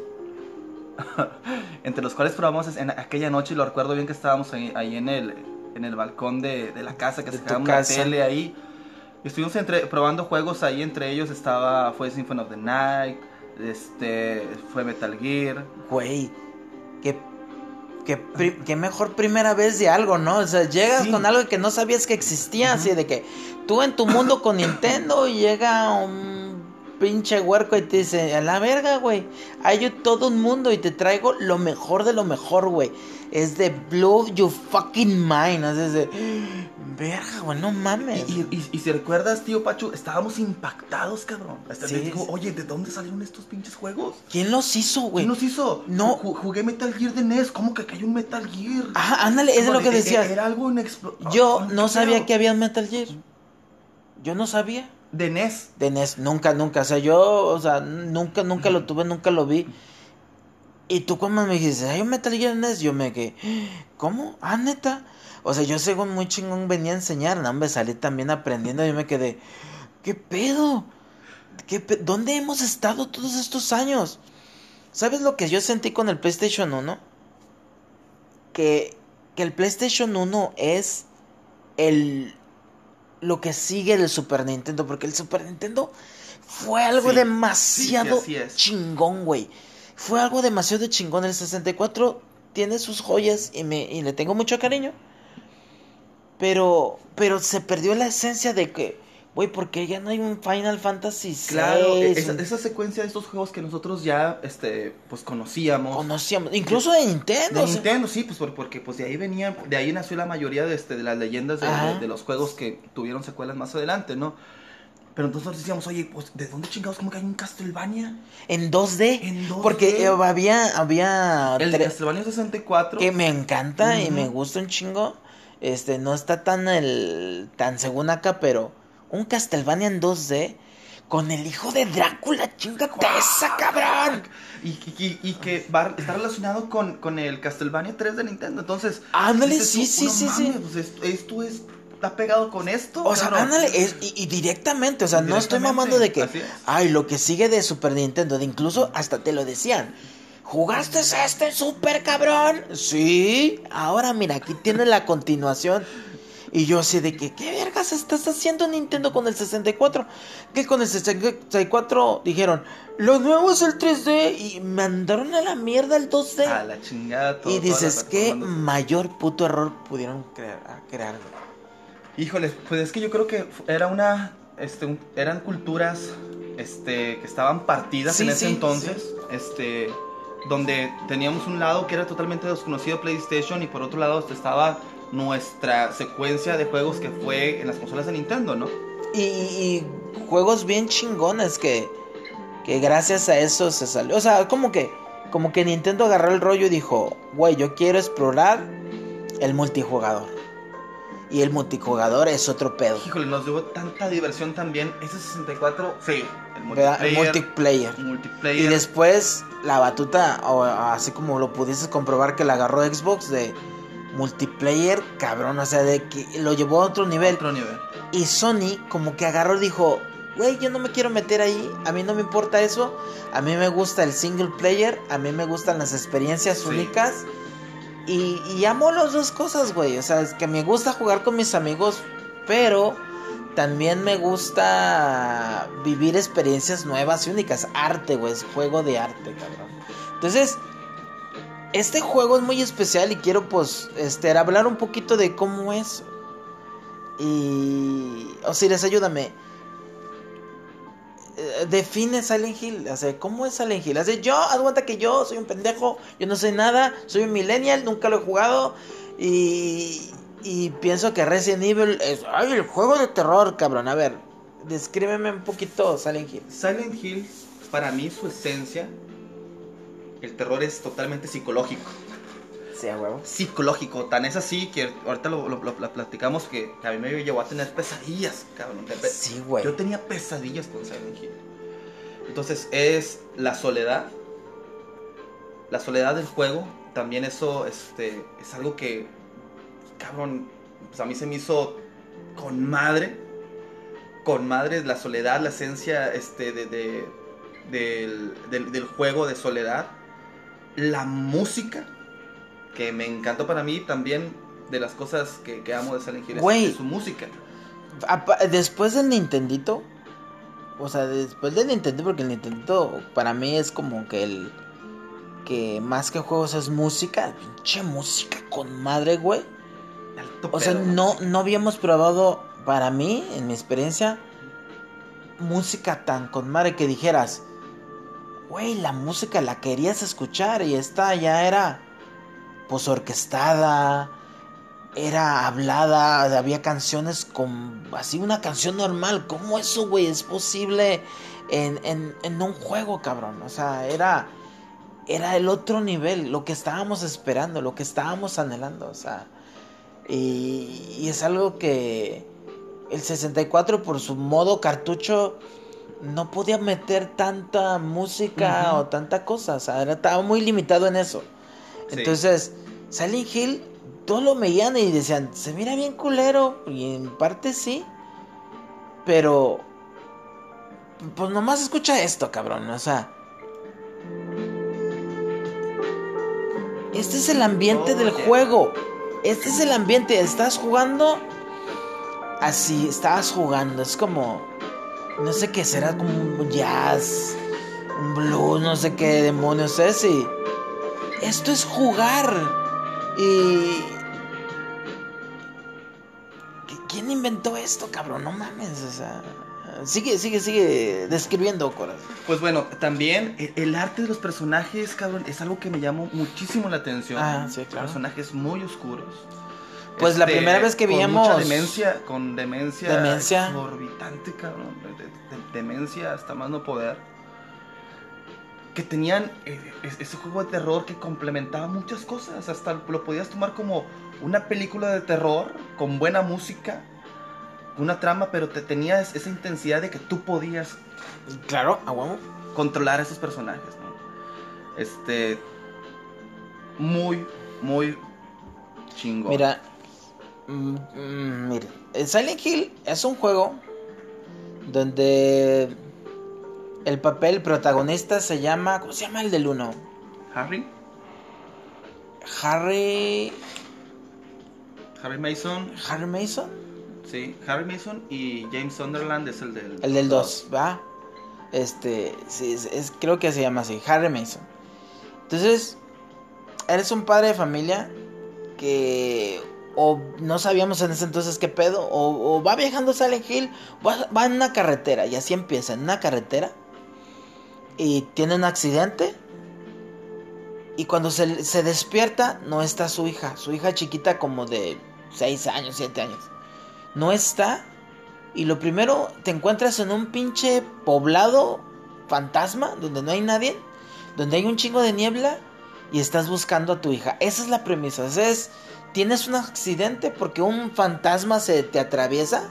Speaker 2: <laughs> entre los cuales probamos en aquella noche, y lo recuerdo bien que estábamos ahí, ahí en, el, en el balcón de, de la casa, que
Speaker 1: De
Speaker 2: se quedaba una tele ahí. Estuvimos entre, probando juegos ahí, entre ellos estaba, fue Symphony of the Night, este, fue Metal Gear.
Speaker 1: Güey, qué, qué, pri- qué mejor primera vez de algo, ¿no? O sea, llegas
Speaker 2: Sí.
Speaker 1: con algo que no sabías que existía, así de que tú en tu mundo con Nintendo y llega un pinche huerco y te dice, a la verga, güey. Hay todo un mundo y te traigo lo mejor de lo mejor, güey. Es de blow your fucking mind. Es de, verga, güey, no mames.
Speaker 2: Y, y- y si recuerdas, tío Pachu, estábamos impactados, cabrón. Hasta
Speaker 1: Sí, sí.
Speaker 2: oye, ¿de dónde salieron estos pinches juegos?
Speaker 1: ¿Quién los hizo, güey?
Speaker 2: ¿Quién nos hizo?
Speaker 1: No.
Speaker 2: Ju- jugué Metal Gear de NES. ¿Cómo que cayó un Metal Gear?
Speaker 1: Ajá, ándale, es de lo que
Speaker 2: Como de-
Speaker 1: decías.
Speaker 2: Era algo.
Speaker 1: Yo
Speaker 2: Ah,
Speaker 1: no sabía que había un Metal Gear. Yo no sabía.
Speaker 2: De NES.
Speaker 1: De NES, nunca, nunca. O sea, yo, o sea, nunca, nunca lo tuve, nunca lo vi. Y tú cuando me dijiste, hay un Metal Gear NES, yo me quedé, ¿cómo? Ah, neta. O sea, yo según muy chingón venía a enseñar, no, me salí también aprendiendo y yo me quedé, ¿qué pedo? ¿Qué ¿Dónde hemos estado todos estos años? ¿Sabes lo que yo sentí con el PlayStation 1? Que, que el PlayStation 1 es el lo que sigue del Super Nintendo, porque el Super Nintendo fue algo
Speaker 2: Sí,
Speaker 1: demasiado
Speaker 2: sí,
Speaker 1: chingón, güey. Fue algo demasiado chingón. El 64 tiene sus joyas y, me, y le tengo mucho cariño. Pero, pero se perdió la esencia de que, güey, porque ya no hay un Final Fantasy VI.
Speaker 2: Claro, esa, secuencia de estos juegos que nosotros ya, este, pues conocíamos.
Speaker 1: Conocíamos, incluso de Nintendo.
Speaker 2: De
Speaker 1: o sea,
Speaker 2: Nintendo, sí, pues por- porque pues de ahí venían, de ahí nació la mayoría de, este, de las leyendas de,
Speaker 1: Ajá.
Speaker 2: de- de los juegos que tuvieron secuelas más adelante, ¿no? Pero entonces nosotros decíamos, oye, pues, ¿de dónde chingados como que hay un Castlevania?
Speaker 1: en 2D.
Speaker 2: En 2D.
Speaker 1: Porque eh, había, había
Speaker 2: El de Castlevania 64.
Speaker 1: que me encanta y me gusta un chingo. Este, no está tan el tan según acá, pero un Castlevania en 2D con el hijo de Drácula, chingate esa cabrón.
Speaker 2: Y, y- y- y que va, está relacionado con, con el Castlevania 3 de Nintendo. Entonces,
Speaker 1: Ándale, sí,
Speaker 2: tú,
Speaker 1: sí,
Speaker 2: "No
Speaker 1: sí, sí.
Speaker 2: mames, pues, esto, esto es, está pegado con esto.
Speaker 1: O sea,
Speaker 2: cabrón".
Speaker 1: ándale, es- y, y directamente, o sea, no estoy mamando de que,
Speaker 2: es.
Speaker 1: ay, lo que sigue de Super Nintendo, de incluso hasta te lo decían. ¿Jugaste este super cabrón? Sí. Ahora mira, aquí tiene la continuación. Y yo así de que, ¿qué vergas estás haciendo Nintendo con el 64? Que con el 64 dijeron, lo nuevo es el 3D y mandaron a la mierda el 2D.
Speaker 2: A la chingada todo.
Speaker 1: y dices, ¿qué mayor puto error pudieron crear? crear, güey?"
Speaker 2: Híjole, pues es que yo creo que era una, este, un- eran culturas, este, que estaban partidas
Speaker 1: Sí,
Speaker 2: en ese
Speaker 1: sí,
Speaker 2: entonces, este, donde teníamos un lado que era totalmente desconocido PlayStation y por otro lado estaba nuestra secuencia de juegos que fue en las consolas de Nintendo, ¿no?
Speaker 1: Y, y juegos bien chingones que, que gracias a eso se salió. O sea, como que, como que Nintendo agarró el rollo y dijo, güey, yo quiero explorar el multijugador. Y el multijugador es otro pedo.
Speaker 2: Híjole, nos dio tanta diversión también. Ese 64, sí, el
Speaker 1: ¿verdad? El
Speaker 2: multiplayer.
Speaker 1: multiplayer.
Speaker 2: multiplayer.
Speaker 1: Y después la batuta, o así como lo pudieses comprobar que la agarró Xbox de multiplayer, cabrón, o sea, de que lo llevó a otro nivel.
Speaker 2: Otro nivel.
Speaker 1: Y Sony como que agarró y dijo, güey, yo no me quiero meter ahí, a mí no me importa eso, a mí me gusta el single player, a mí me gustan las experiencias
Speaker 2: Sí.
Speaker 1: únicas. Y, y amo las dos cosas, güey. O sea, es que me gusta jugar con mis amigos, pero también me gusta vivir experiencias nuevas y únicas. Arte, güey, es juego de arte, cabrón. Entonces, este juego es muy especial y quiero, pues, este, hablar un poquito de cómo es. Y. Osiris, ayúdame. Eh, Define Silent Hill, o sea, ¿cómo es Silent Hill? O sea, yo, aguanta que yo soy un pendejo, yo no sé nada, soy un millennial, nunca lo he jugado y, y pienso que Resident Evil es, ay, el juego de terror, cabrón. A ver, descríbeme un poquito Silent Hill.
Speaker 2: Silent Hill, para mí, su esencia, el terror es totalmente psicológico.
Speaker 1: Sí, a huevo.
Speaker 2: Psicológico, tan es así que ahorita lo, lo- platicamos que, que a mí me llevó a tener pesadillas, cabrón. pe-
Speaker 1: Sí, güey.
Speaker 2: Yo tenía pesadillas con Silent Hill. Entonces es la soledad, la soledad del juego, también eso este, es algo que, cabrón, pues a mí se me hizo con madre, con madre la soledad, la esencia este, de, de- del, del- del juego de soledad, la música, que me encantó para mí también de las cosas que, que amo de Silent Hill, es-
Speaker 1: Güey.
Speaker 2: es su música.
Speaker 1: Después del Nintendito, o sea, después del Nintendo, porque el Nintendo para mí es como que el que más que juegos es música, pinche música con madre, güey.
Speaker 2: Alto
Speaker 1: O sea,
Speaker 2: pedo,
Speaker 1: no, no habíamos probado, para mí, en mi experiencia, música tan con madre que dijeras, güey, la música la querías escuchar y esta ya era pues orquestada, era hablada, había canciones con así una canción normal. ¿Cómo eso, güey, es posible en, en, en un juego, cabrón? O sea, era era el otro nivel, lo que estábamos esperando, lo que estábamos anhelando, o sea, y, y es algo que el 64 por su modo cartucho no podía meter tanta música o tanta cosa, o sea, era- estaba muy limitado en eso.
Speaker 2: Sí.
Speaker 1: Entonces, Silent Hill, todos lo veían y decían, se mira bien culero, y en parte sí, pero, pues nomás escucha esto, cabrón, o sea. Este es el ambiente del juego. Este es el ambiente. Estás jugando así, estabas jugando. Es como, no sé qué será, como un jazz, un blues, no sé qué demonios es. Y esto es jugar. Y. ¿qui- ¿Quién inventó esto, cabrón? No mames, o sea. Sigue, sigue, sigue describiendo, corazón.
Speaker 2: Pues bueno, también eh, el arte de los personajes, cabrón, es algo que me llamó muchísimo la atención.
Speaker 1: Ah, sí, claro.
Speaker 2: Personajes muy oscuros.
Speaker 1: Pues la primera vez que
Speaker 2: con
Speaker 1: veíamos-
Speaker 2: Mucha demencia, con demencia.
Speaker 1: Demencia.
Speaker 2: Exorbitante, cabrón. de- de- de- demencia hasta más no poder. Que tenían eh, es- ese juego de terror que complementaba muchas cosas. Hasta lo podías tomar como una película de terror con buena música. Una trama, pero te tenías esa intensidad de que tú podías
Speaker 1: Claro, a huevo.
Speaker 2: controlar a esos personajes, ¿no? Este. Muy, muy chingón.
Speaker 1: Mira, mm, mm, mire, el Silent Hill es un juego donde el papel protagonista se llama, ¿cómo se llama el del 1?
Speaker 2: Harry,
Speaker 1: Harry,
Speaker 2: Harry Mason,
Speaker 1: Harry Mason,
Speaker 2: sí, Harry Mason y James Sunderland es el del.
Speaker 1: el del 2, ¿va? Este, sí, es, es- creo que se llama así, Harry Mason. Entonces, eres un padre de familia que o no sabíamos en ese entonces qué pedo, o, va viajando Silent Hill, va, va en una carretera, y así empieza, en una carretera, y tiene un accidente, y cuando se, se despierta, no está su hija, su hija chiquita como de 6 años, 7 años, no está, y lo primero, te encuentras en un pinche poblado fantasma, donde no hay nadie, donde hay un chingo de niebla, y estás buscando a tu hija. Esa es la premisa. Esa es, tienes un accidente porque un fantasma se te atraviesa.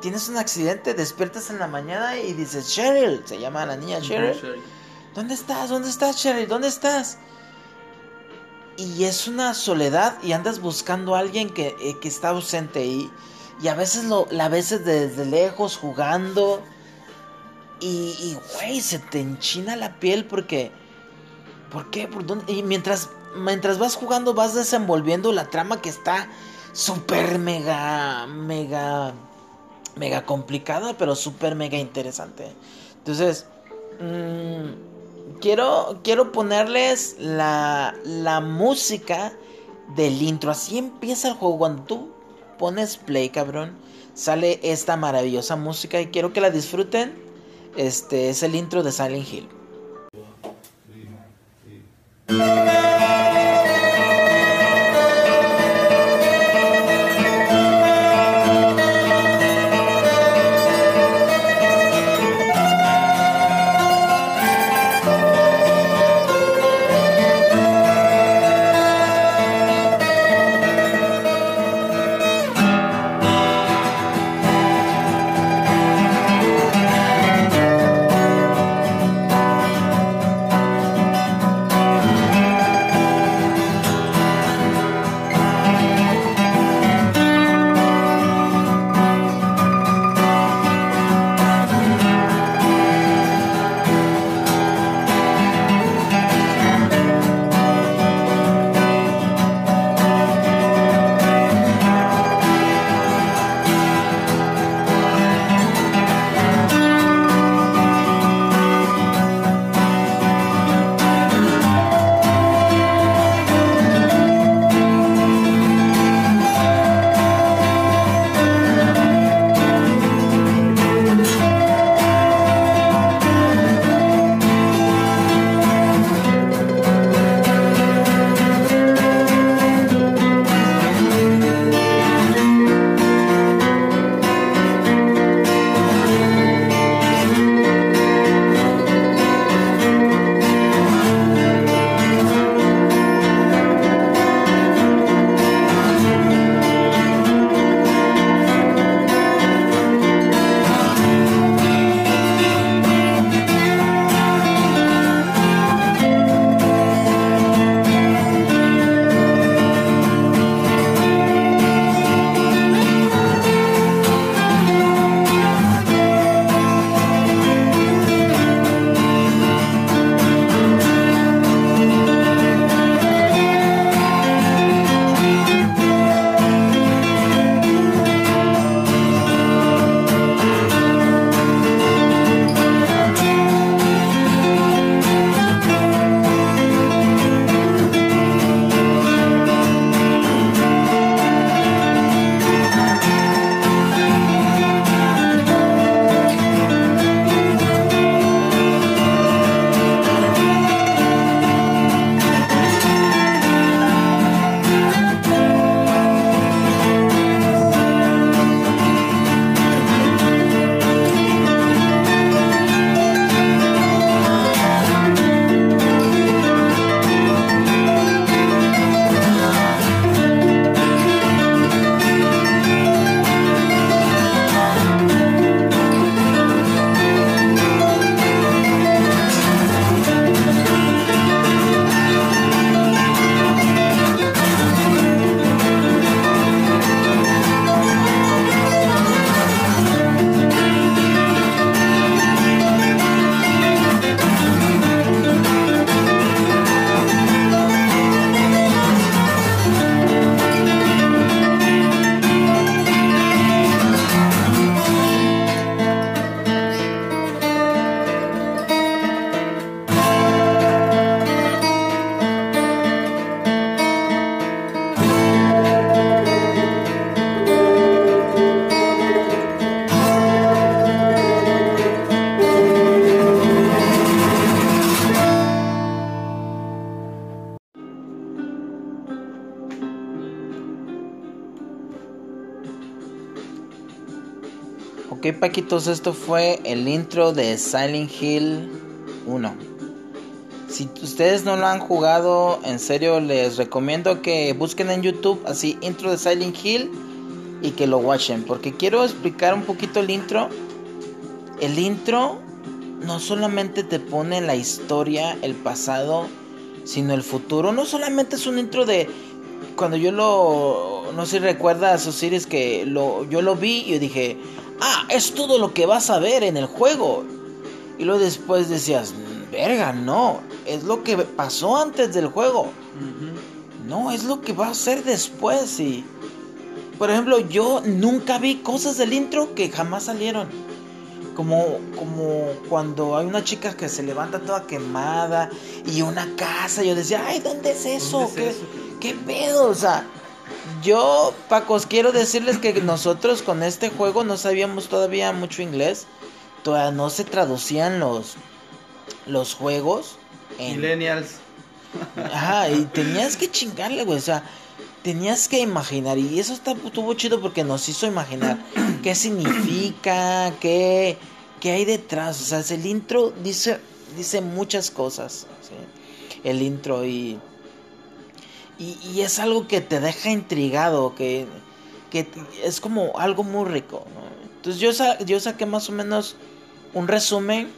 Speaker 1: Tienes un accidente, despiertas en la mañana y dices, Cheryl, se llama la niña Cheryl. ¿Dónde estás? ¿Dónde estás, Cheryl? ¿Dónde estás? Y es una soledad y andas buscando a alguien que, eh, que está ausente y, y a veces lo, la ves desde lejos jugando y, y, güey, se te enchina la piel porque... ¿Por qué? ¿Por dónde? Y mientras, mientras vas jugando vas desenvolviendo la trama que está súper mega, mega, mega complicada, pero súper mega interesante. Entonces, mm, quiero, quiero ponerles la, la música del intro. Así empieza el juego. Cuando tú pones play, cabrón, sale esta maravillosa música y quiero que la disfruten. Este es el intro de Silent Hill. Esto fue el intro de Silent Hill 1. Si ustedes no lo han jugado, en serio les recomiendo que busquen en YouTube así intro de Silent Hill y que lo watchen. Porque quiero explicar un poquito el intro. El intro no solamente te pone la historia, el pasado, sino el futuro. No solamente es un intro de cuando yo lo no sé si recuerdas Osiris que lo yo lo vi y dije, "Ah, es todo lo que vas a ver en el juego." Y luego después decías, "Verga, no, es lo que pasó antes del juego." No, es lo que va a ser después y por ejemplo, yo nunca vi cosas del intro que jamás salieron. Como, como cuando hay una chica que se levanta toda quemada y una casa. Yo decía, ay, ¿dónde es eso?
Speaker 2: ¿Dónde
Speaker 1: ¿Qué,
Speaker 2: es eso?
Speaker 1: ¿Qué pedo? O sea, yo, Pacos, quiero decirles que nosotros con este juego no sabíamos todavía mucho inglés. Todavía no se traducían los, los juegos. en-
Speaker 2: Millennials.
Speaker 1: Ajá, y tenías que chingarle, güey. O sea, tenías que imaginar. Y eso está, estuvo chido porque nos hizo imaginar qué significa, qué, qué hay detrás. O sea, el intro dice, dice muchas cosas. ¿sí? El intro y, y. es algo que te deja intrigado, que, que es como algo muy rico. Entonces yo, sa- yo saqué más o menos un resumen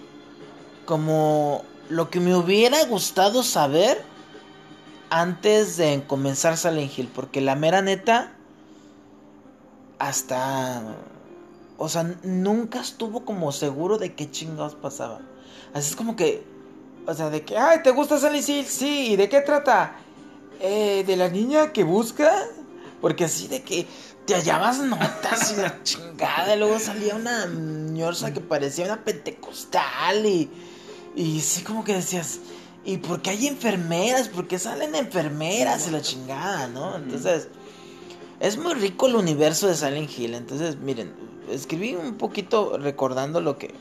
Speaker 1: como lo que me hubiera gustado saber antes de comenzar Silent Hill, porque la mera neta hasta o sea, nunca estuvo como seguro de qué chingados pasaba. Así es como que o sea, de que, ay, ¿te gusta Silent Hill? Sí, ¿y de qué trata? Eh, de la niña que busca, porque así de que te hallabas notas y la chingada, y luego salía una ñorza que parecía una pentecostal y y sí como que decías, ¿y por qué hay enfermeras? ¿Por qué salen enfermeras y la chingada, no? Entonces, es muy rico el universo de Silent Hill. Entonces, miren, escribí un poquito recordando lo que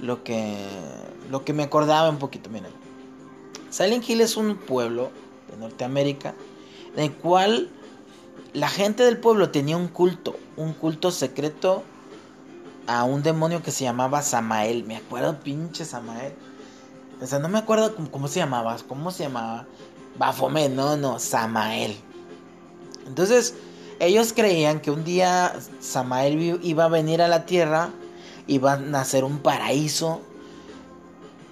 Speaker 1: lo que lo que me acordaba un poquito, miren. Silent Hill es un pueblo Norteamérica en el cual la gente del pueblo tenía un culto, un culto secreto a un demonio que se llamaba Samael. Me acuerdo, pinche Samael. O sea, no me acuerdo cómo, se llamaba. ¿Cómo se llamaba? Baphomet, no, no, Samael. Entonces, ellos creían que un día Samael iba a venir a la tierra, iba a nacer un paraíso.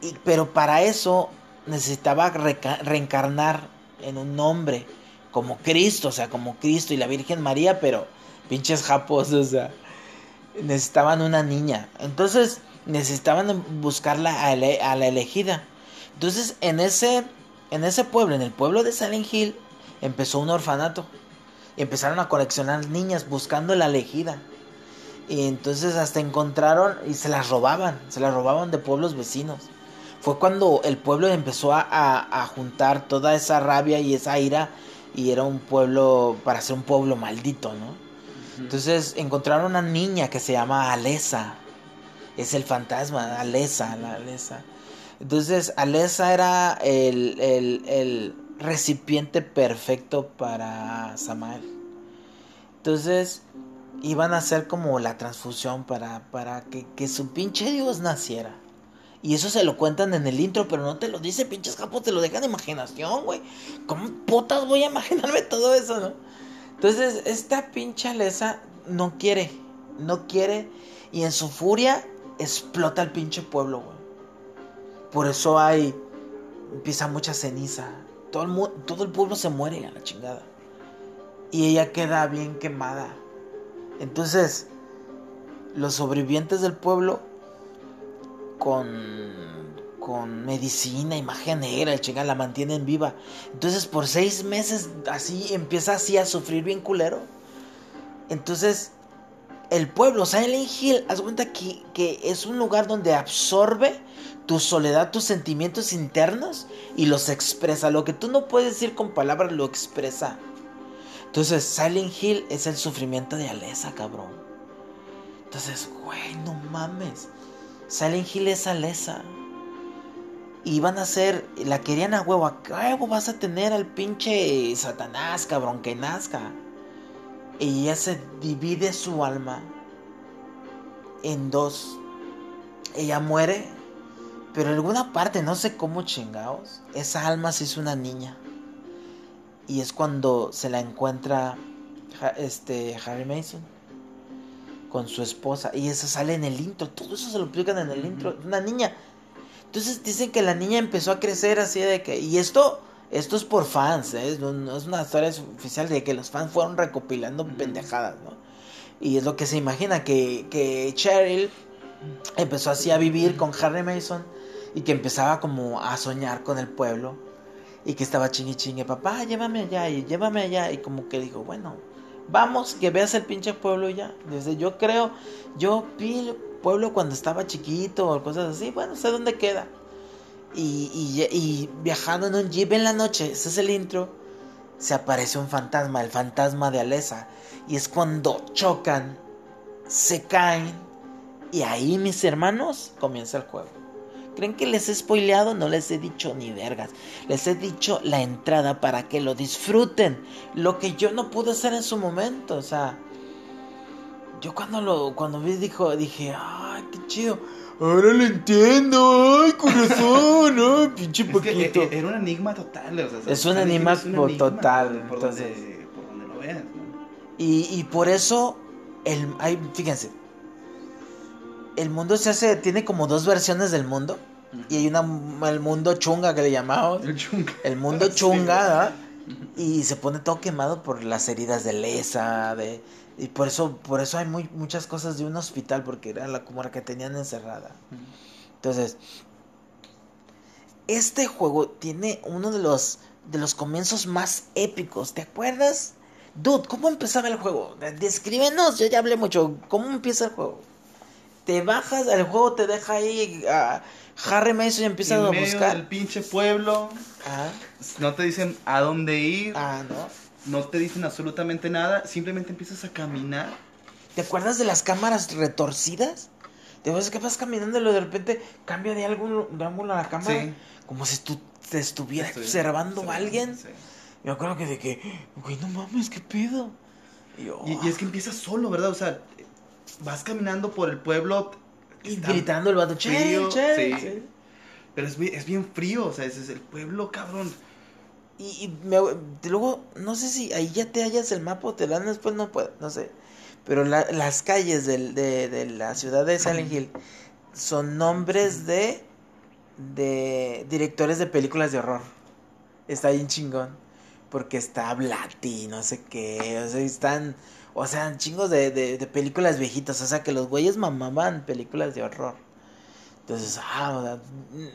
Speaker 1: y- pero para eso necesitaba reencarnar en un hombre, como Cristo, o sea, como Cristo y la Virgen María, pero pinches japos, o sea necesitaban una niña. Entonces necesitaban buscarla a la elegida. Entonces en ese, en ese pueblo, en el pueblo de Silent Hill, empezó un orfanato. Y empezaron a coleccionar niñas buscando la elegida. Y entonces hasta encontraron y se las robaban, se las robaban de pueblos vecinos. Fue cuando el pueblo empezó a, a- a juntar toda esa rabia y esa ira y era un pueblo, para ser un pueblo maldito, ¿no? Entonces encontraron una niña que se llama Alesa. Es el fantasma, Alesa, la Alesa. Entonces Alesa era el, el- el recipiente perfecto para Samael. Entonces iban a hacer como la transfusión para, para que, que su pinche Dios naciera. Y eso se lo cuentan en el intro, pero no te lo dice, pinches capos, te lo dejan de imaginación, güey. ¿Cómo putas voy a imaginarme todo eso, no? Entonces, esta pinche Alesa no quiere, no quiere, y en su furia explota el pinche pueblo, güey. Por eso hay, empieza mucha ceniza. Todo el, todo el pueblo se muere a la chingada. Y ella queda bien quemada. Entonces, los sobrevivientes del pueblo, con, con medicina y negra, el chingada la mantienen viva. Entonces, por seis meses, así empieza así a sufrir bien culero. Entonces, el pueblo, Silent Hill, haz cuenta que, que es un lugar donde absorbe tu soledad, tus sentimientos internos y los expresa. Lo que tú no puedes decir con palabras, lo expresa. Entonces, Silent Hill es el sufrimiento de Alesa, cabrón. Entonces, güey, no mames. Silent Hill es. Y van a ser, la querían a huevo, a huevo vas a tener al pinche Satanás, cabrón, que nazca. Y ella se divide su alma en dos. Ella muere, pero en alguna parte, no sé cómo chingados, esa alma se hizo una niña. Y es cuando se la encuentra este Harry Mason con su esposa. Y eso sale en el intro. Todo eso se lo explican en el intro. Una niña. Entonces dicen que la niña empezó a crecer así de que. Y esto. Esto es por fans, ¿eh? no, es una historia oficial de que los fans fueron recopilando pendejadas, ¿no? Y es lo que se imagina, que, que Cheryl empezó así a vivir con Harry Mason y que empezaba como a soñar con el pueblo y que estaba chingue chingue, papá, llévame allá y llévame allá y como que dijo, bueno, vamos, que veas el pinche pueblo ya. Desde yo creo, yo vi el pueblo cuando estaba chiquito o cosas así, bueno, sé dónde queda. Y, y, y viajando en un jeep en la noche, ese es el intro, se aparece un fantasma, el fantasma de Alesa. Y es cuando chocan, se caen y ahí mis hermanos comienza el juego. ¿Creen que les he spoileado? No les he dicho ni vergas. Les he dicho la entrada para que lo disfruten. Lo que yo no pude hacer en su momento. O sea, yo cuando lo cuando vi dijo, dije, ay, qué chido. Ahora lo entiendo, ay, corazón, <laughs> ay, pinche
Speaker 2: Es que
Speaker 1: poquito.
Speaker 2: e- e- era un enigma total. o sea,
Speaker 1: Es un enigma
Speaker 2: es un
Speaker 1: po- total,
Speaker 2: Por,
Speaker 1: entonces-
Speaker 2: donde, por donde lo veas. ¿no?
Speaker 1: Y, y por eso, el, hay, fíjense, el mundo se hace, tiene como dos versiones del mundo. Y hay una, el mundo chunga que le llamamos.
Speaker 2: El chunga.
Speaker 1: El mundo
Speaker 2: Sí.
Speaker 1: chunga, ¿verdad? Y se pone todo quemado por las heridas de lesa, de... Y por eso, por eso hay muy, muchas cosas de un hospital, porque era la, como la que tenían encerrada. Entonces, este juego tiene uno de los, de los comienzos más épicos, ¿te acuerdas? Dude, ¿cómo empezaba el juego? Descríbenos, yo ya hablé mucho. ¿Cómo empieza el juego? Te bajas, el juego te deja ahí a Harry Mason y empiezas
Speaker 2: en
Speaker 1: a
Speaker 2: medio
Speaker 1: buscar.
Speaker 2: del pinche pueblo.
Speaker 1: Ah,
Speaker 2: No te dicen a dónde ir.
Speaker 1: ah, no.
Speaker 2: No te dicen absolutamente nada. Simplemente empiezas a caminar.
Speaker 1: ¿Te acuerdas de las cámaras retorcidas? ¿Te acuerdas que vas caminando y de repente cambia de ángulo, de ángulo a la cámara?
Speaker 2: Sí.
Speaker 1: Como si tú te estuviera
Speaker 2: Estoy-
Speaker 1: observando a alguien.
Speaker 2: sí.
Speaker 1: Me acuerdo que de que, güey, no mames, ¿qué pedo? Y yo,
Speaker 2: Y, y es que empiezas solo, ¿verdad? O sea, vas caminando por el pueblo.
Speaker 1: y gritando el vato, che,
Speaker 2: sí.
Speaker 1: che".
Speaker 2: Pero es, bien- es bien frío, o sea, ese es el pueblo, cabrón.
Speaker 1: Y, y me- luego, no sé si ahí ya te hallas el mapa o te dan después, no puedo, no sé. Pero la- las calles del- de, de la ciudad de Silent Hill son nombres de, de directores de películas de horror. Está bien chingón. Porque está Blatty, no sé qué. O sea, están. O sea, chingos de, de, de películas viejitas. O sea, que los güeyes mamaban películas de horror. Entonces, ah,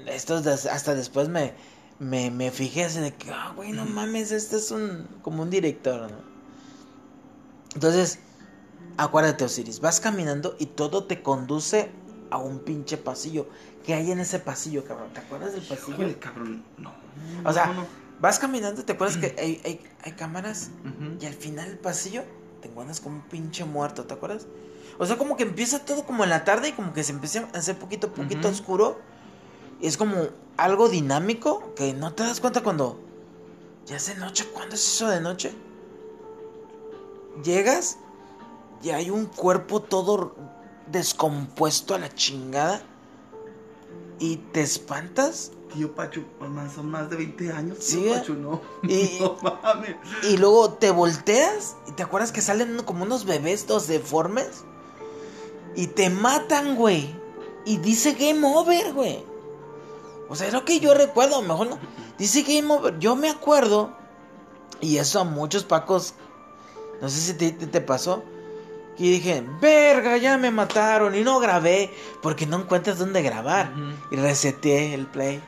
Speaker 1: o sea, hasta después me, me, me fijé así de que, ah, güey, no mames, este es un. como un director, ¿no? Entonces, acuérdate, Osiris, vas caminando y todo te conduce a un pinche pasillo. ¿Qué hay en ese pasillo, cabrón? ¿Te acuerdas del pasillo?
Speaker 2: Híjole, cabrón. No.
Speaker 1: O sea,
Speaker 2: no, no.
Speaker 1: Vas caminando, ¿te acuerdas que <clears throat> hay, hay, hay cámaras? Y al final del pasillo te encuentras como un pinche muerto, ¿te acuerdas? O sea, como que empieza todo como en la tarde y como que se empieza a hacer poquito, poquito oscuro. Y es como algo dinámico que no te das cuenta cuando ya es de noche. ¿Cuándo es eso de noche? Llegas y hay un cuerpo todo descompuesto a la chingada. Y te espantas
Speaker 2: Tío Pachu, mamá, son más de 20 años.
Speaker 1: Sí,
Speaker 2: Tío
Speaker 1: ¿eh?
Speaker 2: Pachu, no.
Speaker 1: Y- <laughs>
Speaker 2: No mames.
Speaker 1: Y luego te volteas y te acuerdas que salen como unos bebés dos deformes. Y te matan, güey. Y dice game over, güey. O sea, es lo que yo recuerdo, mejor no. Dice game over. Yo me acuerdo. Y eso a muchos pacos. No sé si te, te- te pasó. Que dije, verga, ya me mataron. Y no grabé. Porque no encuentras dónde grabar. Y reseteé el play.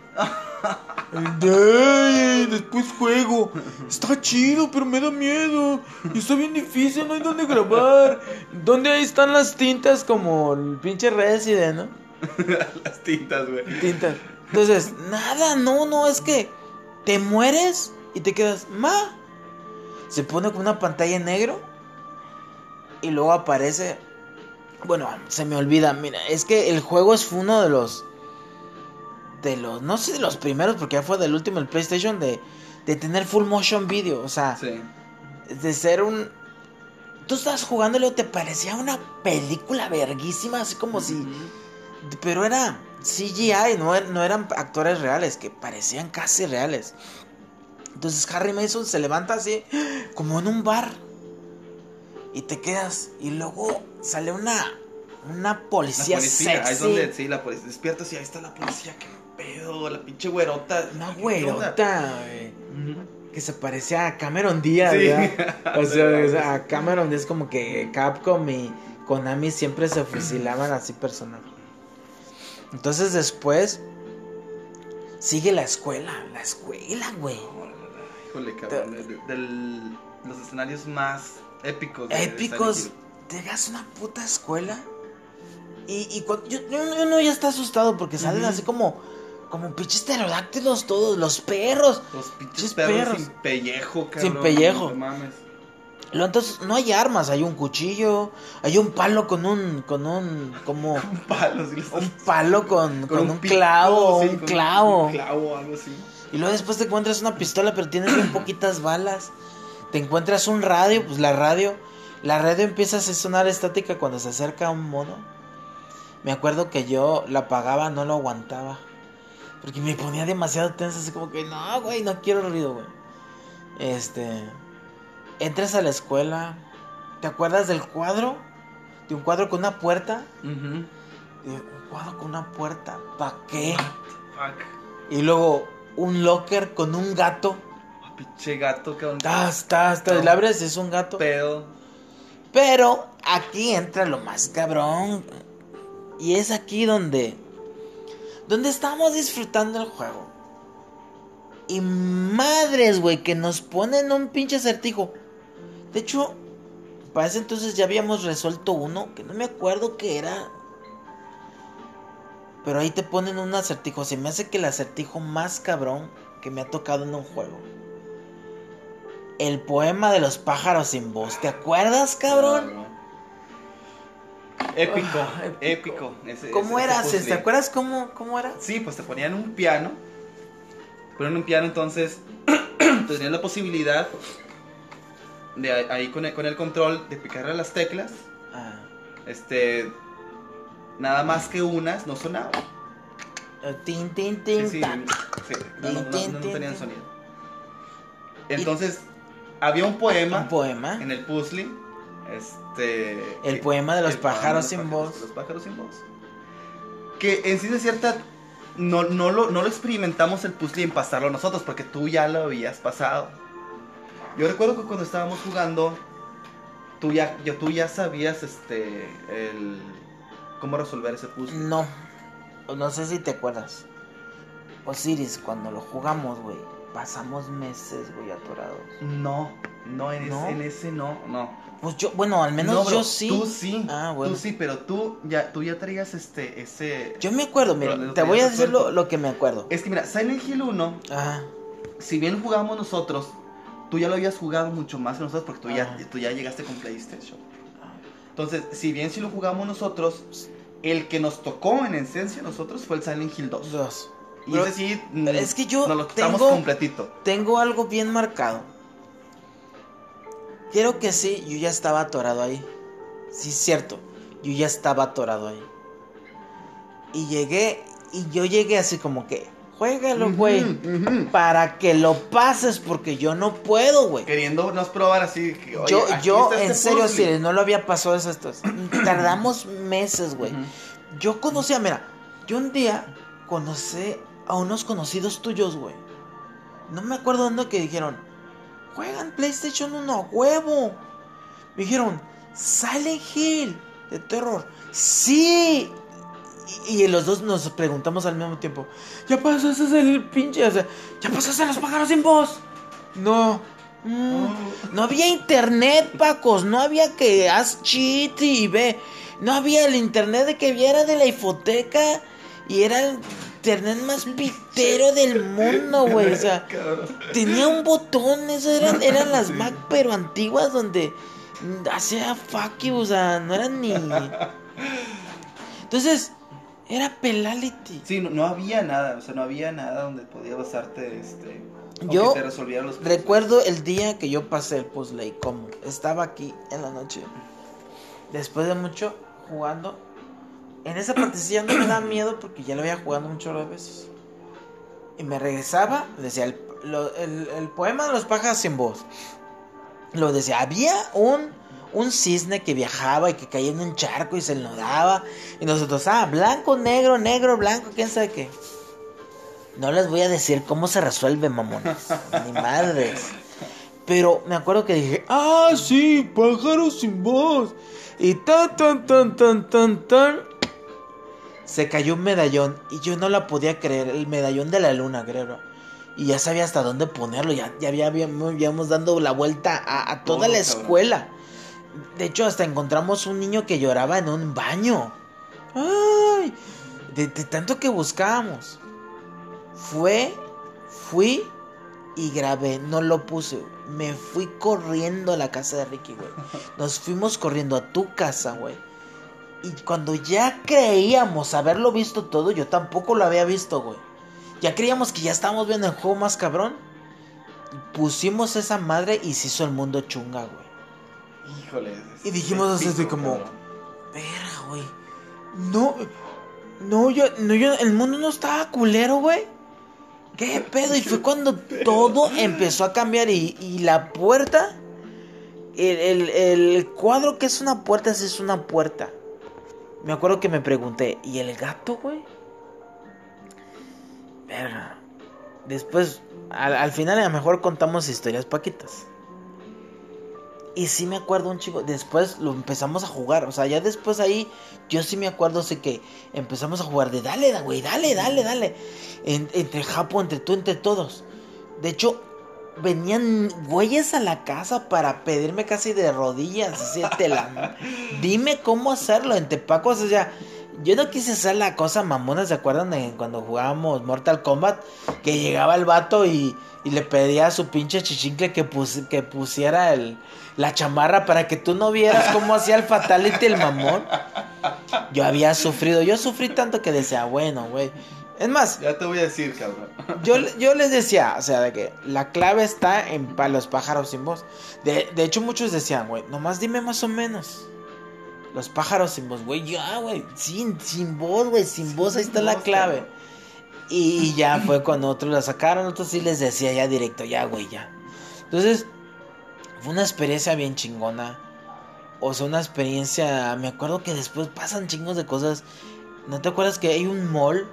Speaker 1: Después juego. Está chido, pero me da miedo. Y está bien difícil, no hay dónde grabar. ¿Dónde están las tintas como el pinche Resident, no? <laughs>
Speaker 2: Las tintas, güey.
Speaker 1: Tintas. Entonces, nada, no, no, es que te mueres y te quedas, ma. Se pone con una pantalla en negro y luego aparece. Bueno, se me olvida, mira, es que el juego es uno de los. De los. No sé de los primeros, porque ya fue del último, el PlayStation, de, de tener full motion video. O sea,
Speaker 2: Sí.
Speaker 1: de ser un. tú estabas jugando y luego te parecía una película verguísima, así como si... Pero era CGI, no, er- no eran actores reales, que parecían casi reales. Entonces Harry Mason se levanta así, como en un bar. Y te quedas. Y luego sale una, una
Speaker 2: La
Speaker 1: policía,
Speaker 2: policía, ahí es donde, sí, la policía, despiertas y ahí está la policía, qué pedo, la pinche güerota.
Speaker 1: Una
Speaker 2: ¿qué
Speaker 1: güerota, güey. Que se parecía a Cameron Díaz,
Speaker 2: Sí.
Speaker 1: ¿verdad? <laughs> O sea, o sea, a Cameron Díaz como que Capcom y Konami siempre se fusilaban así personajes. Entonces después sigue la escuela, la escuela, güey.
Speaker 2: Híjole, cabrón, de, de- del- los escenarios más épicos. de-
Speaker 1: Épicos. Llegas a una puta escuela y, y cuando, yo, uno ya está asustado porque salen así como como pinches pterodáctilos todos, los perros.
Speaker 2: Los pinches perros,
Speaker 1: perros.
Speaker 2: sin pellejo, cabrón.
Speaker 1: Sin pellejo.
Speaker 2: No mames.
Speaker 1: Luego, entonces no hay armas, hay un cuchillo, hay un palo con un con un como <laughs>
Speaker 2: Un palo, sí,
Speaker 1: un palo con, con un,
Speaker 2: pico,
Speaker 1: clavo,
Speaker 2: sí,
Speaker 1: un
Speaker 2: con
Speaker 1: clavo.
Speaker 2: Un clavo, algo así.
Speaker 1: Y luego después te encuentras una pistola, pero tienes bien poquitas balas. Te encuentras un radio, pues la radio, la radio empieza a sonar estática cuando se acerca un mono. Me acuerdo que yo la apagaba, no lo aguantaba. Porque me ponía demasiado tenso, así como que no, güey, no quiero ruido, güey. Este, entras a la escuela, ¿te acuerdas del cuadro? De un cuadro con una puerta. De un cuadro con una puerta, ¿pa' qué?
Speaker 2: Fuck.
Speaker 1: Y luego un locker con un gato.
Speaker 2: Ah, Pinche gato.
Speaker 1: Tas, tas, tas.
Speaker 2: No.
Speaker 1: La abres, es un gato.
Speaker 2: Pedo.
Speaker 1: Pero aquí entra lo más cabrón. Y es aquí donde. Donde estamos disfrutando el juego. Y madres, güey, que nos ponen un pinche acertijo. De hecho, para ese entonces ya habíamos resuelto uno, que no me acuerdo qué era. Pero ahí te ponen un acertijo. Se me hace que el acertijo más cabrón que me ha tocado en un juego. El poema de los pájaros sin voz. ¿Te acuerdas, cabrón?
Speaker 2: Épico,
Speaker 1: Ah,
Speaker 2: épico. Ese-
Speaker 1: ¿Cómo
Speaker 2: ese-
Speaker 1: era?
Speaker 2: ese
Speaker 1: ¿Te acuerdas cómo, cómo era?
Speaker 2: Sí, pues te ponían un piano. Te ponían un piano, entonces <clears throat> tenías la posibilidad de ahí- con el, con el control de picarle las teclas.
Speaker 1: Ah,
Speaker 2: Este. Nada más que unas no sonaban.
Speaker 1: eh, tin, tin,
Speaker 2: Sí,
Speaker 1: tin,
Speaker 2: sí, sí, no, no, no,
Speaker 1: Tin,
Speaker 2: no
Speaker 1: tin,
Speaker 2: tenían sonido. Entonces, había un poema
Speaker 1: Un poema.
Speaker 2: en el puzzle. Este.
Speaker 1: El
Speaker 2: que-
Speaker 1: poema de los pájaros sin voz.
Speaker 2: Los pájaros sin voz. Que en sí de cierta. No, no, lo, no lo experimentamos el puzzle en pasarlo nosotros, porque tú ya lo habías pasado. Yo recuerdo que cuando estábamos jugando, tú ya, yo, tú ya sabías este el cómo resolver ese puzzle.
Speaker 1: No. No sé si te acuerdas. Osiris, cuando lo jugamos, güey. Pasamos meses, güey, atorados.
Speaker 2: No, no en,
Speaker 1: ¿No?
Speaker 2: Ese, en ese no, no.
Speaker 1: Pues yo, bueno, al menos
Speaker 2: No, bro,
Speaker 1: yo sí.
Speaker 2: Tú sí.
Speaker 1: Ah, bueno.
Speaker 2: Tú sí, pero tú ya, tú ya traías este, ese.
Speaker 1: Yo me acuerdo, mira, te voy a decir lo, lo que me acuerdo.
Speaker 2: Es que mira, Silent Hill 1,
Speaker 1: Ajá.
Speaker 2: si bien jugamos nosotros, tú ya lo habías jugado mucho más que nosotros porque tú, ya, tú ya llegaste con PlayStation. Entonces, si bien si lo jugamos nosotros, el que nos tocó en esencia nosotros fue el Silent Hill 2.
Speaker 1: Dos.
Speaker 2: Y
Speaker 1: Pero
Speaker 2: ese sí, mm,
Speaker 1: es que yo
Speaker 2: nos lo quitamos
Speaker 1: tengo-
Speaker 2: completito.
Speaker 1: Tengo algo bien marcado. Quiero que sí, yo ya estaba atorado ahí. Sí, es cierto. Yo ya estaba atorado ahí. Y llegué, y yo llegué así como que, juégalo, güey. Para que lo pases, porque yo no puedo, güey.
Speaker 2: Queriéndonos probar así. Que, oye,
Speaker 1: Yo, yo,
Speaker 2: está
Speaker 1: en
Speaker 2: este
Speaker 1: serio, sí, no lo había pasado eso. Esto. Tardamos meses, güey.
Speaker 2: Ujú.
Speaker 1: Yo conocía, mira, yo un día conocí a unos conocidos tuyos, güey. No me acuerdo dónde que dijeron, juegan PlayStation 1 a huevo. Me dijeron, Silent Hill de terror. Sí. Y, y los dos nos preguntamos al mismo tiempo, ¿ya pasaste el pinche? o sea, ¿Ya pasaste los pájaros sin voz? No. Mm, no había internet, Pacos. No había que haz cheat y ve. No había el internet de que viera de la hipoteca. Y era el internet más pitero del mundo, güey. O sea, tenía un botón. Eso eran, eran las Mac, pero antiguas, donde hacía fuck you. O sea, no eran ni. Entonces, era Pelality.
Speaker 2: Sí, no, no había nada, o sea, no había nada donde podía basarte, este...
Speaker 1: Yo
Speaker 2: te resolvieran los
Speaker 1: recuerdo el día que yo pasé el puzzle y cómo estaba aquí en la noche. Después de mucho jugando. En esa partecilla no me da miedo porque ya lo había jugado muchas veces. Y me regresaba, decía el, lo- el- el poema de los pájaros sin voz. Lo decía, había un, un cisne que viajaba y que caía en un charco y se enlodaba. Y nosotros, ah, blanco, negro, negro, blanco, quién sabe qué. No les voy a decir cómo se resuelve, mamones. <laughs> Ni madres. Pero me acuerdo que dije, ah, sí, pájaros sin voz. Y tan, tan, tan, tan, tan, tan. Se cayó un medallón y yo no la podía creer. El medallón de la luna, creo. Y ya sabía hasta dónde ponerlo. Ya, ya había- habíamos, habíamos dando la vuelta a, a toda la
Speaker 2: cabrón.
Speaker 1: escuela. De hecho, hasta encontramos un niño que lloraba en un baño. ¡Ay! De, de tanto que buscábamos. Fue, fui y grabé. No lo puse. Me fui corriendo a la casa de Ricky, güey. Nos fuimos corriendo a tu casa, güey. Y cuando ya creíamos haberlo visto todo, yo tampoco lo había visto, güey. Ya creíamos que ya estábamos viendo el juego más cabrón. Pusimos esa madre y se hizo el mundo chunga, güey.
Speaker 2: Híjole.
Speaker 1: Y dijimos así
Speaker 2: pico,
Speaker 1: como-
Speaker 2: cabrón.
Speaker 1: Verga, güey. No, no, yo, no, yo, el mundo no estaba culero, güey. ¿Qué pedo? Y fue <laughs> cuando todo empezó a cambiar y, y la puerta, el, el, el cuadro que es una puerta, sí es una puerta. Me acuerdo que me pregunté, ¿y el gato, güey? Verga. Después, al, al final a lo mejor contamos historias paquitas. Y sí me acuerdo un chico, después lo empezamos a jugar, o sea, ya después ahí, yo sí me acuerdo, sé que empezamos a jugar de dale, da- güey, dale, dale, dale, En- entre Japo, entre tú, entre todos. De hecho, venían güeyes a la casa para pedirme casi de rodillas, así, te la- <laughs> dime cómo hacerlo, en Tepacos, o sea, yo no quise hacer la cosa mamona, ¿se acuerdan de cuando jugábamos Mortal Kombat? Que llegaba el vato y, y le pedía a su pinche chichincle que, pus- que pusiera el, la chamarra para que tú no vieras cómo hacía el fatality el mamón. Yo había sufrido, yo sufrí tanto que decía, bueno, güey. Es más,
Speaker 2: Ya te voy a decir, cabrón.
Speaker 1: yo, <laughs> yo les decía, o sea, de que la clave está en pa- los pájaros sin voz. De, de hecho, muchos decían, güey, nomás dime más o menos. Los pájaros sin voz, güey, ya, güey, sin, sin voz, güey, sin voz, ahí está la clave.
Speaker 2: cabrón.
Speaker 1: Y <laughs> ya fue cuando otros la sacaron, otros sí les decía ya directo, ya, güey, ya. Entonces, fue una experiencia bien chingona. O sea, una experiencia, me acuerdo que después pasan chingos de cosas. ¿No te acuerdas que hay un mall?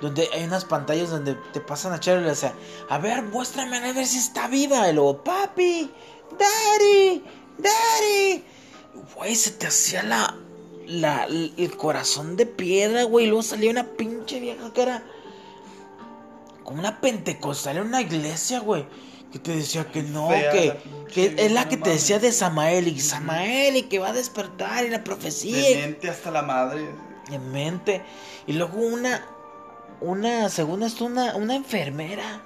Speaker 1: Donde hay unas pantallas donde te pasan a y le decía, a ver, muéstrame a ver si está viva. Y luego, papi, daddy, daddy. Güey, se te hacía la, la, el corazón de piedra, güey. Y luego salía una pinche vieja que era como una pentecostal en una iglesia, güey. Que te decía que no,
Speaker 2: Fea
Speaker 1: que, que es la que te decía de Samael y Samael y que va a despertar y la profecía
Speaker 2: Demente hasta la madre.
Speaker 1: en mente. Y luego una, una, según esto, una, una enfermera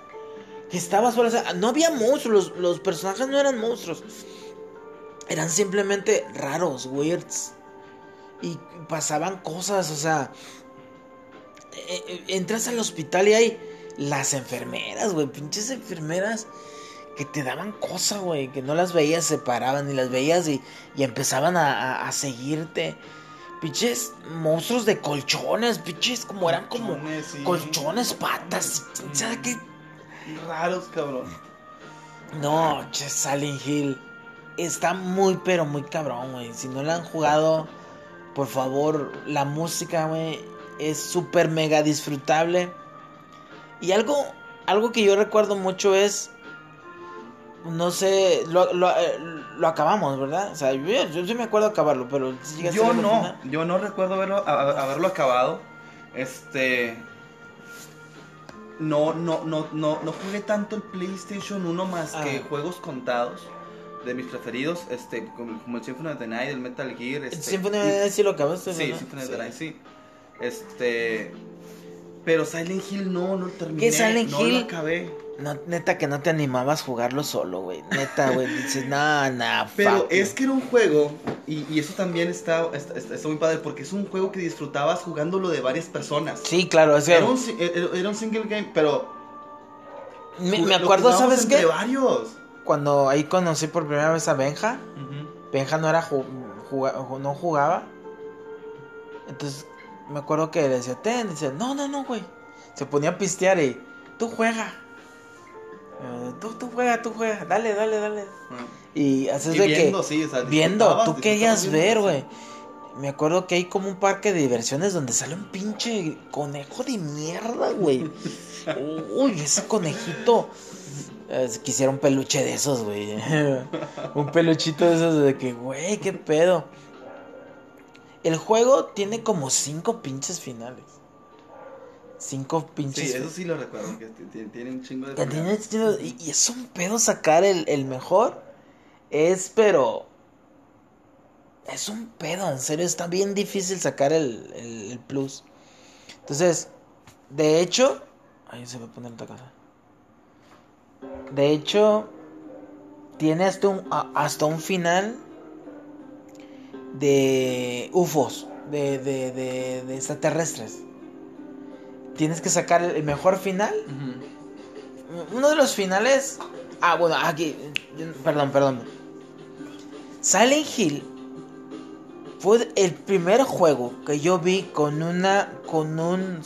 Speaker 1: que estaba sola. O sea, no había monstruos, los, los personajes no eran monstruos. Eran simplemente raros, weirds. Y pasaban cosas, o sea. eh, eh, entras al hospital y hay las enfermeras, güey, pinches enfermeras que te daban cosas, güey, que no las veías, se paraban y las veías y, y empezaban a- a seguirte. Pinches monstruos de colchones, pinches como eran como
Speaker 2: Colchones, sí.
Speaker 1: colchones, patas, ¿sabes qué?
Speaker 2: Raros, cabrón.
Speaker 1: No, che, Silent Hill está muy, pero muy cabrón, güey. Si no la han jugado, por favor, la música, güey, es súper mega disfrutable. Y algo, algo que yo recuerdo mucho es, no sé, lo, lo, eh, lo acabamos, ¿verdad? O sea, yo, yo sí me acuerdo acabarlo, pero si
Speaker 2: Yo no,
Speaker 1: final.
Speaker 2: yo no recuerdo haberlo, a- haberlo acabado. Este. No, no, no, no, no jugué tanto el PlayStation 1 más que
Speaker 1: Ah.
Speaker 2: juegos contados de mis preferidos, este, como, como el Symphony of the Night, el Metal Gear, este.
Speaker 1: Symphony
Speaker 2: y-
Speaker 1: of the Night sí lo acabaste,
Speaker 2: Sí,
Speaker 1: ¿no?
Speaker 2: Symphony of the Night, sí. Este. Pero Silent Hill no, no lo terminé.
Speaker 1: ¿Qué Silent
Speaker 2: no
Speaker 1: Hill?
Speaker 2: lo acabé.
Speaker 1: No, neta que no te animabas a jugarlo solo, güey. Neta, güey. Dices, no, no,
Speaker 2: Pero
Speaker 1: fuck
Speaker 2: es
Speaker 1: you".
Speaker 2: que era un juego, y, y eso también está, está, está- muy padre, porque es un juego que disfrutabas jugándolo de varias personas.
Speaker 1: Sí, claro, es.
Speaker 2: Era un, si- era- era un single game, pero
Speaker 1: Me, me acuerdo, ¿sabes
Speaker 2: entre
Speaker 1: qué?
Speaker 2: varios.
Speaker 1: Cuando ahí conocí por primera vez a Benja. Benja no era ju- juga- ju- no jugaba. Entonces me acuerdo que le decía, ten, dice, no, no, no, güey. Se ponía a pistear y tú juega. Eh, tú, tú juega, tú juega, dale, dale, dale.
Speaker 2: Ajá.
Speaker 1: Y haces
Speaker 2: Y
Speaker 1: de
Speaker 2: viendo,
Speaker 1: que
Speaker 2: sí, o sea,
Speaker 1: viendo, tú querías ver, güey. Me acuerdo que hay como un parque de diversiones donde sale un pinche conejo de mierda, güey. <laughs> Uy, ese conejito. Eh, quisiera un peluche de esos, güey. <laughs> un peluchito de esos de que, güey, qué pedo. El juego tiene como cinco pinches finales. Cinco pinches
Speaker 2: Sí, eso sí lo recuerdo, que tiene un chingo de...
Speaker 1: que tiene- tiene- y, y es un pedo sacar el, el mejor. Es, pero. Es un pedo, en serio. Está bien difícil sacar el, el- el plus. Entonces, de hecho. Ahí se va a poner otra cosa. De hecho, tiene hasta un, a- hasta un final de UFOs, de, de, de, de extraterrestres. Tienes que sacar el- mejor final uno de los finales. Ah, bueno, aquí. Perdón, perdón. Silent Hill fue el primer juego que yo vi con una. con un.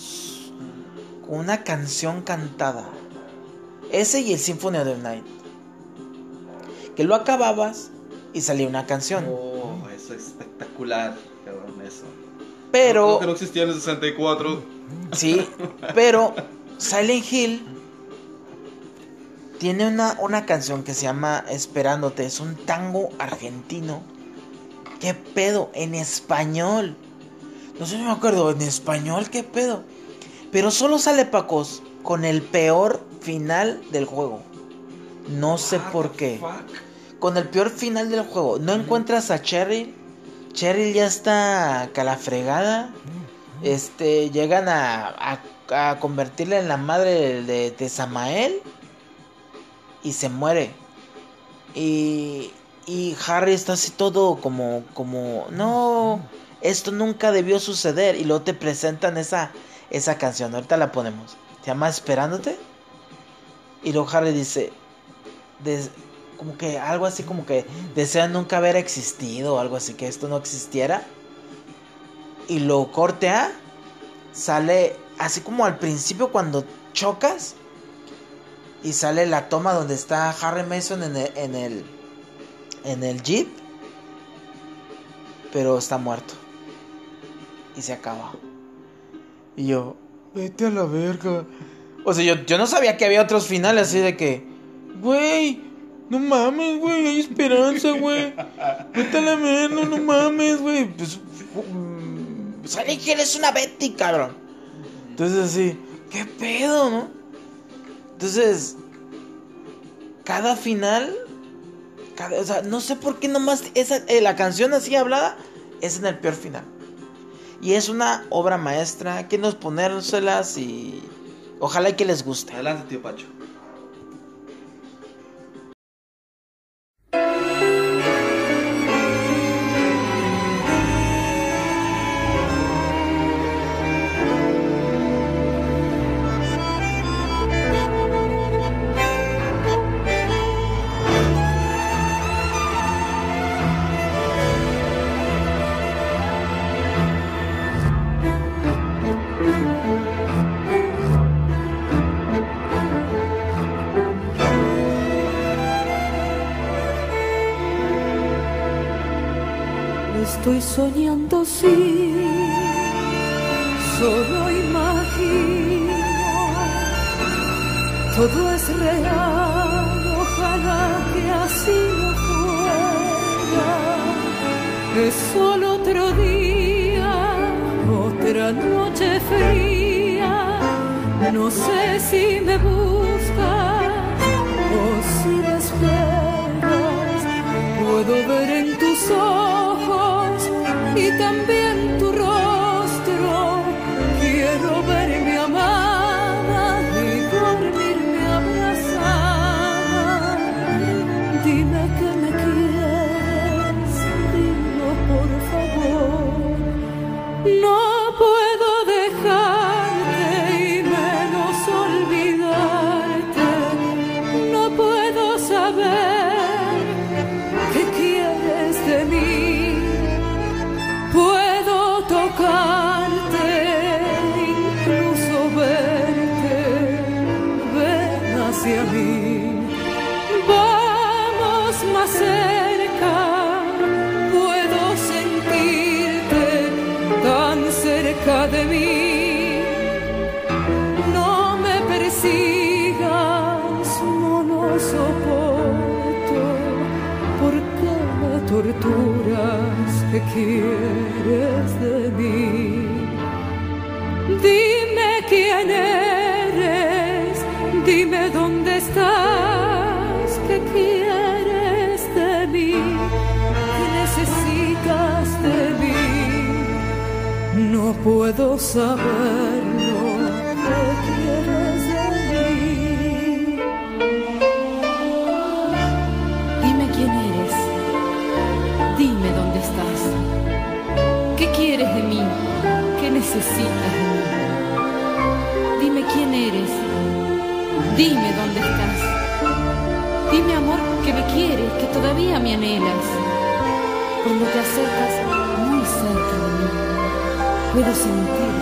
Speaker 1: con una canción cantada. Ese y el Symphony of the Night. Que lo acababas y salía una canción.
Speaker 2: Oh, eso es espectacular, cabrón, eso.
Speaker 1: Pero.
Speaker 2: Creo que no existía en el 64.
Speaker 1: Sí, <laughs> pero Silent Hill tiene una, una canción que se llama Esperándote. Es un tango argentino. ¿Qué pedo? En español. No sé si me acuerdo. En español, ¿qué pedo? Pero solo sale Pacos con el peor final del juego. No sé
Speaker 2: What
Speaker 1: por qué. Con el peor final del juego. No encuentras a Cheryl. Cheryl ya está calafregada. Este, llegan a, a, convertirla en la madre de, de Samael. Y se muere. Y, y Harry está así todo como, como, no, esto nunca debió suceder. Y luego te presentan esa, esa canción. Ahorita la ponemos. Se llama Esperándote. Y luego Harry dice, como que algo así como que desea nunca haber existido o algo así, que esto no existiera. Y lo corte a, sale así como al principio cuando chocas y sale la toma donde está Harry Mason en el, en el, en el jeep, pero está muerto. Y se acaba. Y yo, vete a la verga. O sea, yo, yo no sabía que había otros finales así de que, güey, no mames, güey, hay esperanza, güey. Vete a la verga, no mames, güey. Pues, mm, Silent Hill es una Betty, cabrón. Entonces así, ¿qué pedo, no? Entonces, cada final, o sea, no sé por qué nomás esa, eh, la canción así hablada es en el peor final. Y es una obra maestra, que nos ponérselas y ojalá que les guste.
Speaker 2: Adelante, tío Pacho.
Speaker 4: Soñando, sí, solo imagino. Todo es real, ojalá que así no fuera. Es solo otro día, otra noche fría. No sé si me buscas o si me esperas. Puedo ver también puedo saberlo, ¿qué quieres de mí?
Speaker 5: Dime quién eres. Dime dónde estás. ¿Qué quieres de mí? ¿Qué necesitas de mí? Dime quién eres. Dime dónde estás. Dime amor que me quieres, que todavía me anhelas. Cuando te acercas puedo sentir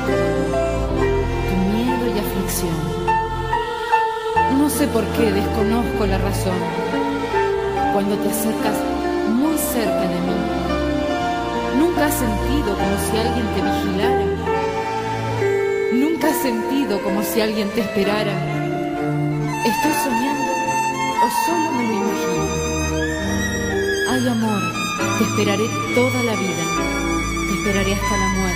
Speaker 5: tu miedo y aflicción. No sé por qué, desconozco la razón cuando te acercas muy cerca de mí. Nunca has sentido como si alguien te vigilara. Nunca has sentido como si alguien te esperara. ¿Estoy soñando o solo me lo imagino? Ay amor, te esperaré toda la vida. Te esperaré hasta la muerte.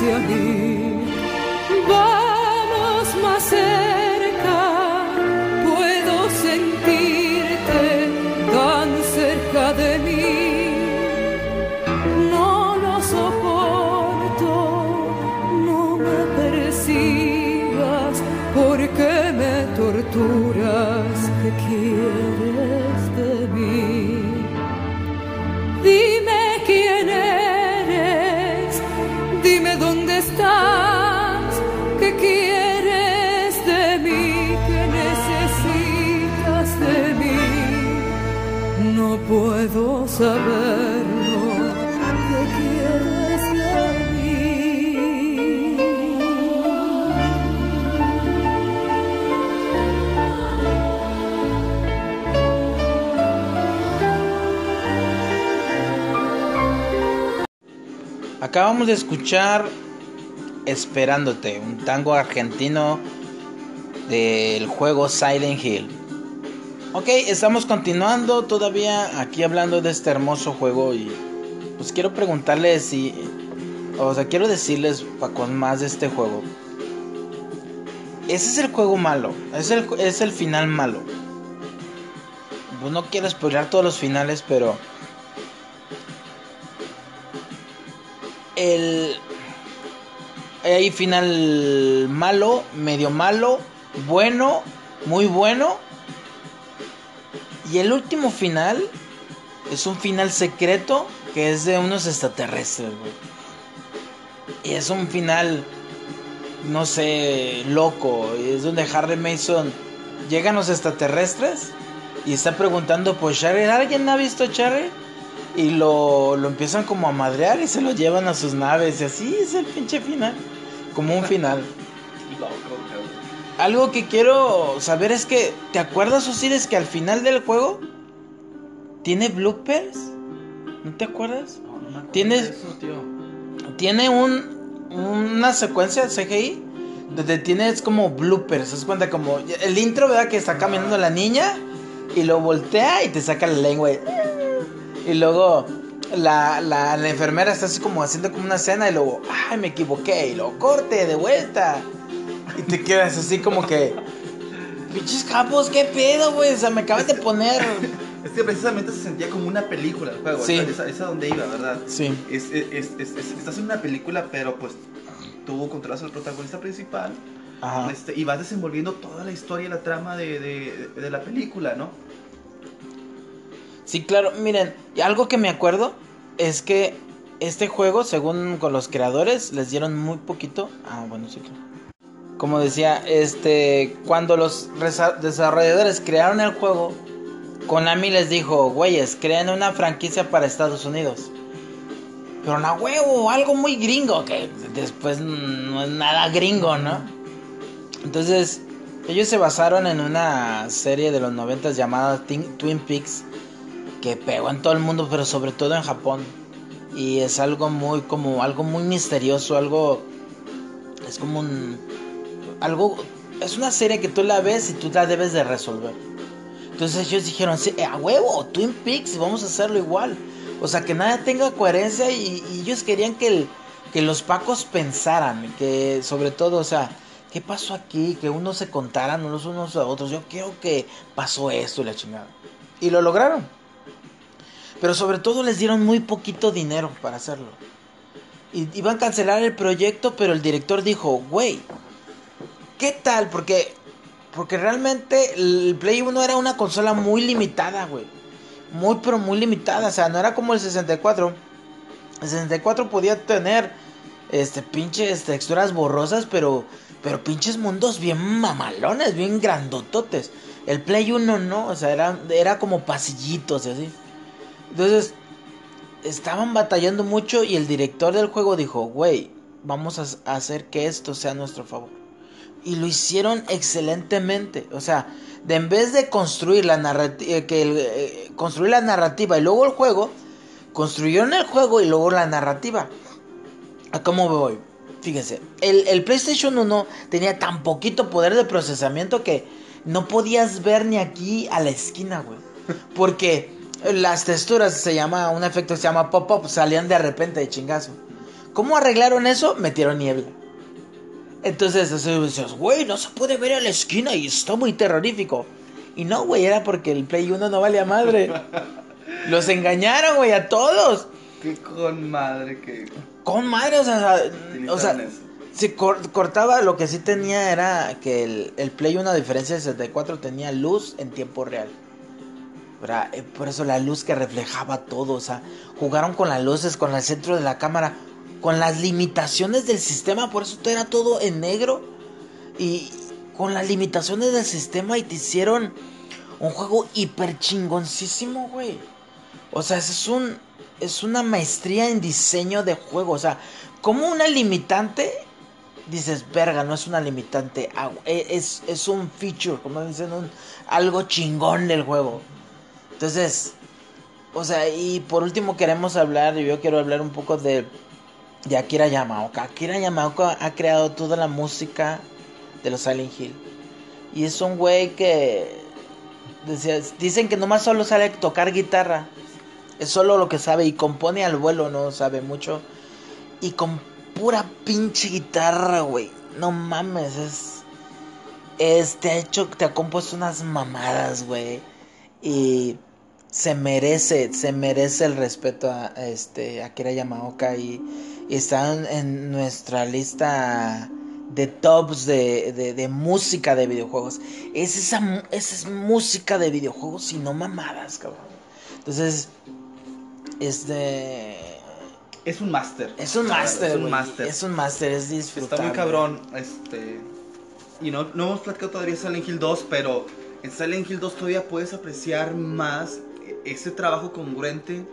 Speaker 4: se
Speaker 1: Acabamos de escuchar Esperándote, un tango argentino del juego Silent Hill. Ok, estamos continuando todavía aquí hablando de este hermoso juego y pues quiero preguntarles si, o sea, quiero decirles pa- con más de este juego. Ese es el juego malo, es el, es el final malo. Pues no quiero spoiler todos los finales, pero el hay final malo, medio malo, bueno, muy bueno. Y el último final es un final secreto que es de unos extraterrestres, güey. Y es un final, no sé, loco. Y es donde Harry Mason llegan los extraterrestres y está preguntando por Charlie. ¿Alguien ha visto a Charlie? Y lo, lo empiezan como a madrear y se lo llevan a sus naves. Y así es el pinche final. Como un <laughs> final.
Speaker 2: Loco.
Speaker 1: Algo que quiero saber es que, ¿te acuerdas, Osiris, que al final del juego tiene bloopers? ¿No te acuerdas?
Speaker 2: No, no me acuerdo
Speaker 1: Tienes-
Speaker 2: de eso, tío.
Speaker 1: Tiene un, una secuencia CGI donde tienes como bloopers. Es cuenta como el intro, ¿verdad? Que está caminando la niña y lo voltea y te saca la lengua. y- Y luego la, la, la enfermera está así como haciendo como una escena y luego, ay, me equivoqué. Y lo corte de vuelta. Y te quedas así como que, pinches capos, qué pedo, güey. O sea, me acabas de poner.
Speaker 2: Es que precisamente se sentía como una película el juego.
Speaker 1: Sí.
Speaker 2: Esa, esa donde iba, ¿verdad?
Speaker 1: Sí.
Speaker 2: Es, es, es- es- es- estás en una película, pero pues tú controlas al protagonista principal
Speaker 1: Ajá.
Speaker 2: este, y vas desenvolviendo toda la historia y la trama de, de- de la película, ¿no?
Speaker 1: Sí, claro, miren, y algo que me acuerdo es que este juego, según con los creadores, les dieron muy poquito. Ah, bueno, sí, claro. Como decía, este, cuando los desarrolladores crearon el juego, Konami les dijo, güeyes, creen una franquicia para Estados Unidos. Pero no huevo, algo muy gringo, que después no es nada gringo, ¿no? Entonces, ellos se basaron en una serie de los 90 llamada Twin Peaks, que pegó en todo el mundo, pero sobre todo en Japón. Y es algo muy, como, algo muy misterioso, algo, es como un, algo, es una serie que tú la ves y tú la debes de resolver. Entonces ellos dijeron, sí, a huevo, Twin Peaks, vamos a hacerlo igual. O sea, que nada tenga coherencia y, ellos querían que, el- que los pacos pensaran, que sobre todo, o sea, ¿qué pasó aquí? Que unos se contaran unos unos a otros. Yo creo que pasó esto y la chingada. Y lo lograron. Pero sobre todo les dieron muy poquito dinero para hacerlo. Y iban a cancelar el proyecto, pero el director dijo, güey, ¿qué tal? Porque, porque realmente el Play 1 era una consola muy limitada, güey. Muy, pero muy limitada. O sea, no era como el 64. El 64 podía tener este pinches texturas borrosas, pero pero pinches mundos bien mamalones, bien grandototes. El Play 1 no, o sea, era, era como pasillitos y así. Entonces, estaban batallando mucho y el director del juego dijo, güey, vamos a, hacer que esto sea a nuestro favor. Y lo hicieron excelentemente. O sea, de en vez de construir la narrativa, el, eh, construir la narrativa y luego el juego, construyeron el juego y luego la narrativa. ¿A cómo voy? Fíjense, el, PlayStation 1 tenía tan poquito poder de procesamiento que no podías ver ni aquí a la esquina, güey. Porque las texturas se llama, un efecto se llama pop-up, salían de repente de chingazo. ¿Cómo arreglaron eso? Metieron niebla. Entonces, decías, güey, no se puede ver a la esquina y está muy terrorífico. Y no, güey, era porque el Play 1 no valía madre. <laughs> Los engañaron, güey, a todos.
Speaker 2: Qué con madre que
Speaker 1: Con madre, o sea, o sea, se cor- cortaba, lo que sí tenía era que el, el Play 1, a diferencia del 64, tenía luz en tiempo real. ¿Verdad? Eh, Por eso la luz que reflejaba todo, o sea, jugaron con las luces, con el centro de la cámara, con las limitaciones del sistema, por eso era todo en negro. Y con las limitaciones del sistema y te hicieron un juego hiper chingoncísimo, güey. O sea, es un es una maestría en diseño de juego, o sea, como una limitante dices, "Verga, no es una limitante, e- es, es un feature, como dicen, un algo chingón del juego." Entonces, o sea, y por último queremos hablar, yo quiero hablar un poco de de Akira Yamaoka. Akira Yamaoka ha creado toda la música de los Silent Hill. Y es un güey que dicen que nomás solo sabe tocar guitarra. Es solo lo que sabe y compone al vuelo, no sabe mucho. Y con pura pinche guitarra, güey. No mames, es. Es, te ha hecho, te ha compuesto unas mamadas, güey. Y se merece, se merece el respeto a, a este Akira Yamaoka y, y está en, nuestra lista de tops de, de, de música de videojuegos. Es esa, esa es música de videojuegos y no mamadas, cabrón. Entonces, este
Speaker 2: es un máster.
Speaker 1: es un máster,
Speaker 2: Es un máster.
Speaker 1: Es un máster, es
Speaker 2: Está muy cabrón, este y no, no hemos platicado todavía de Silent Hill 2, pero en Silent Hill 2 todavía puedes apreciar más ese trabajo congruente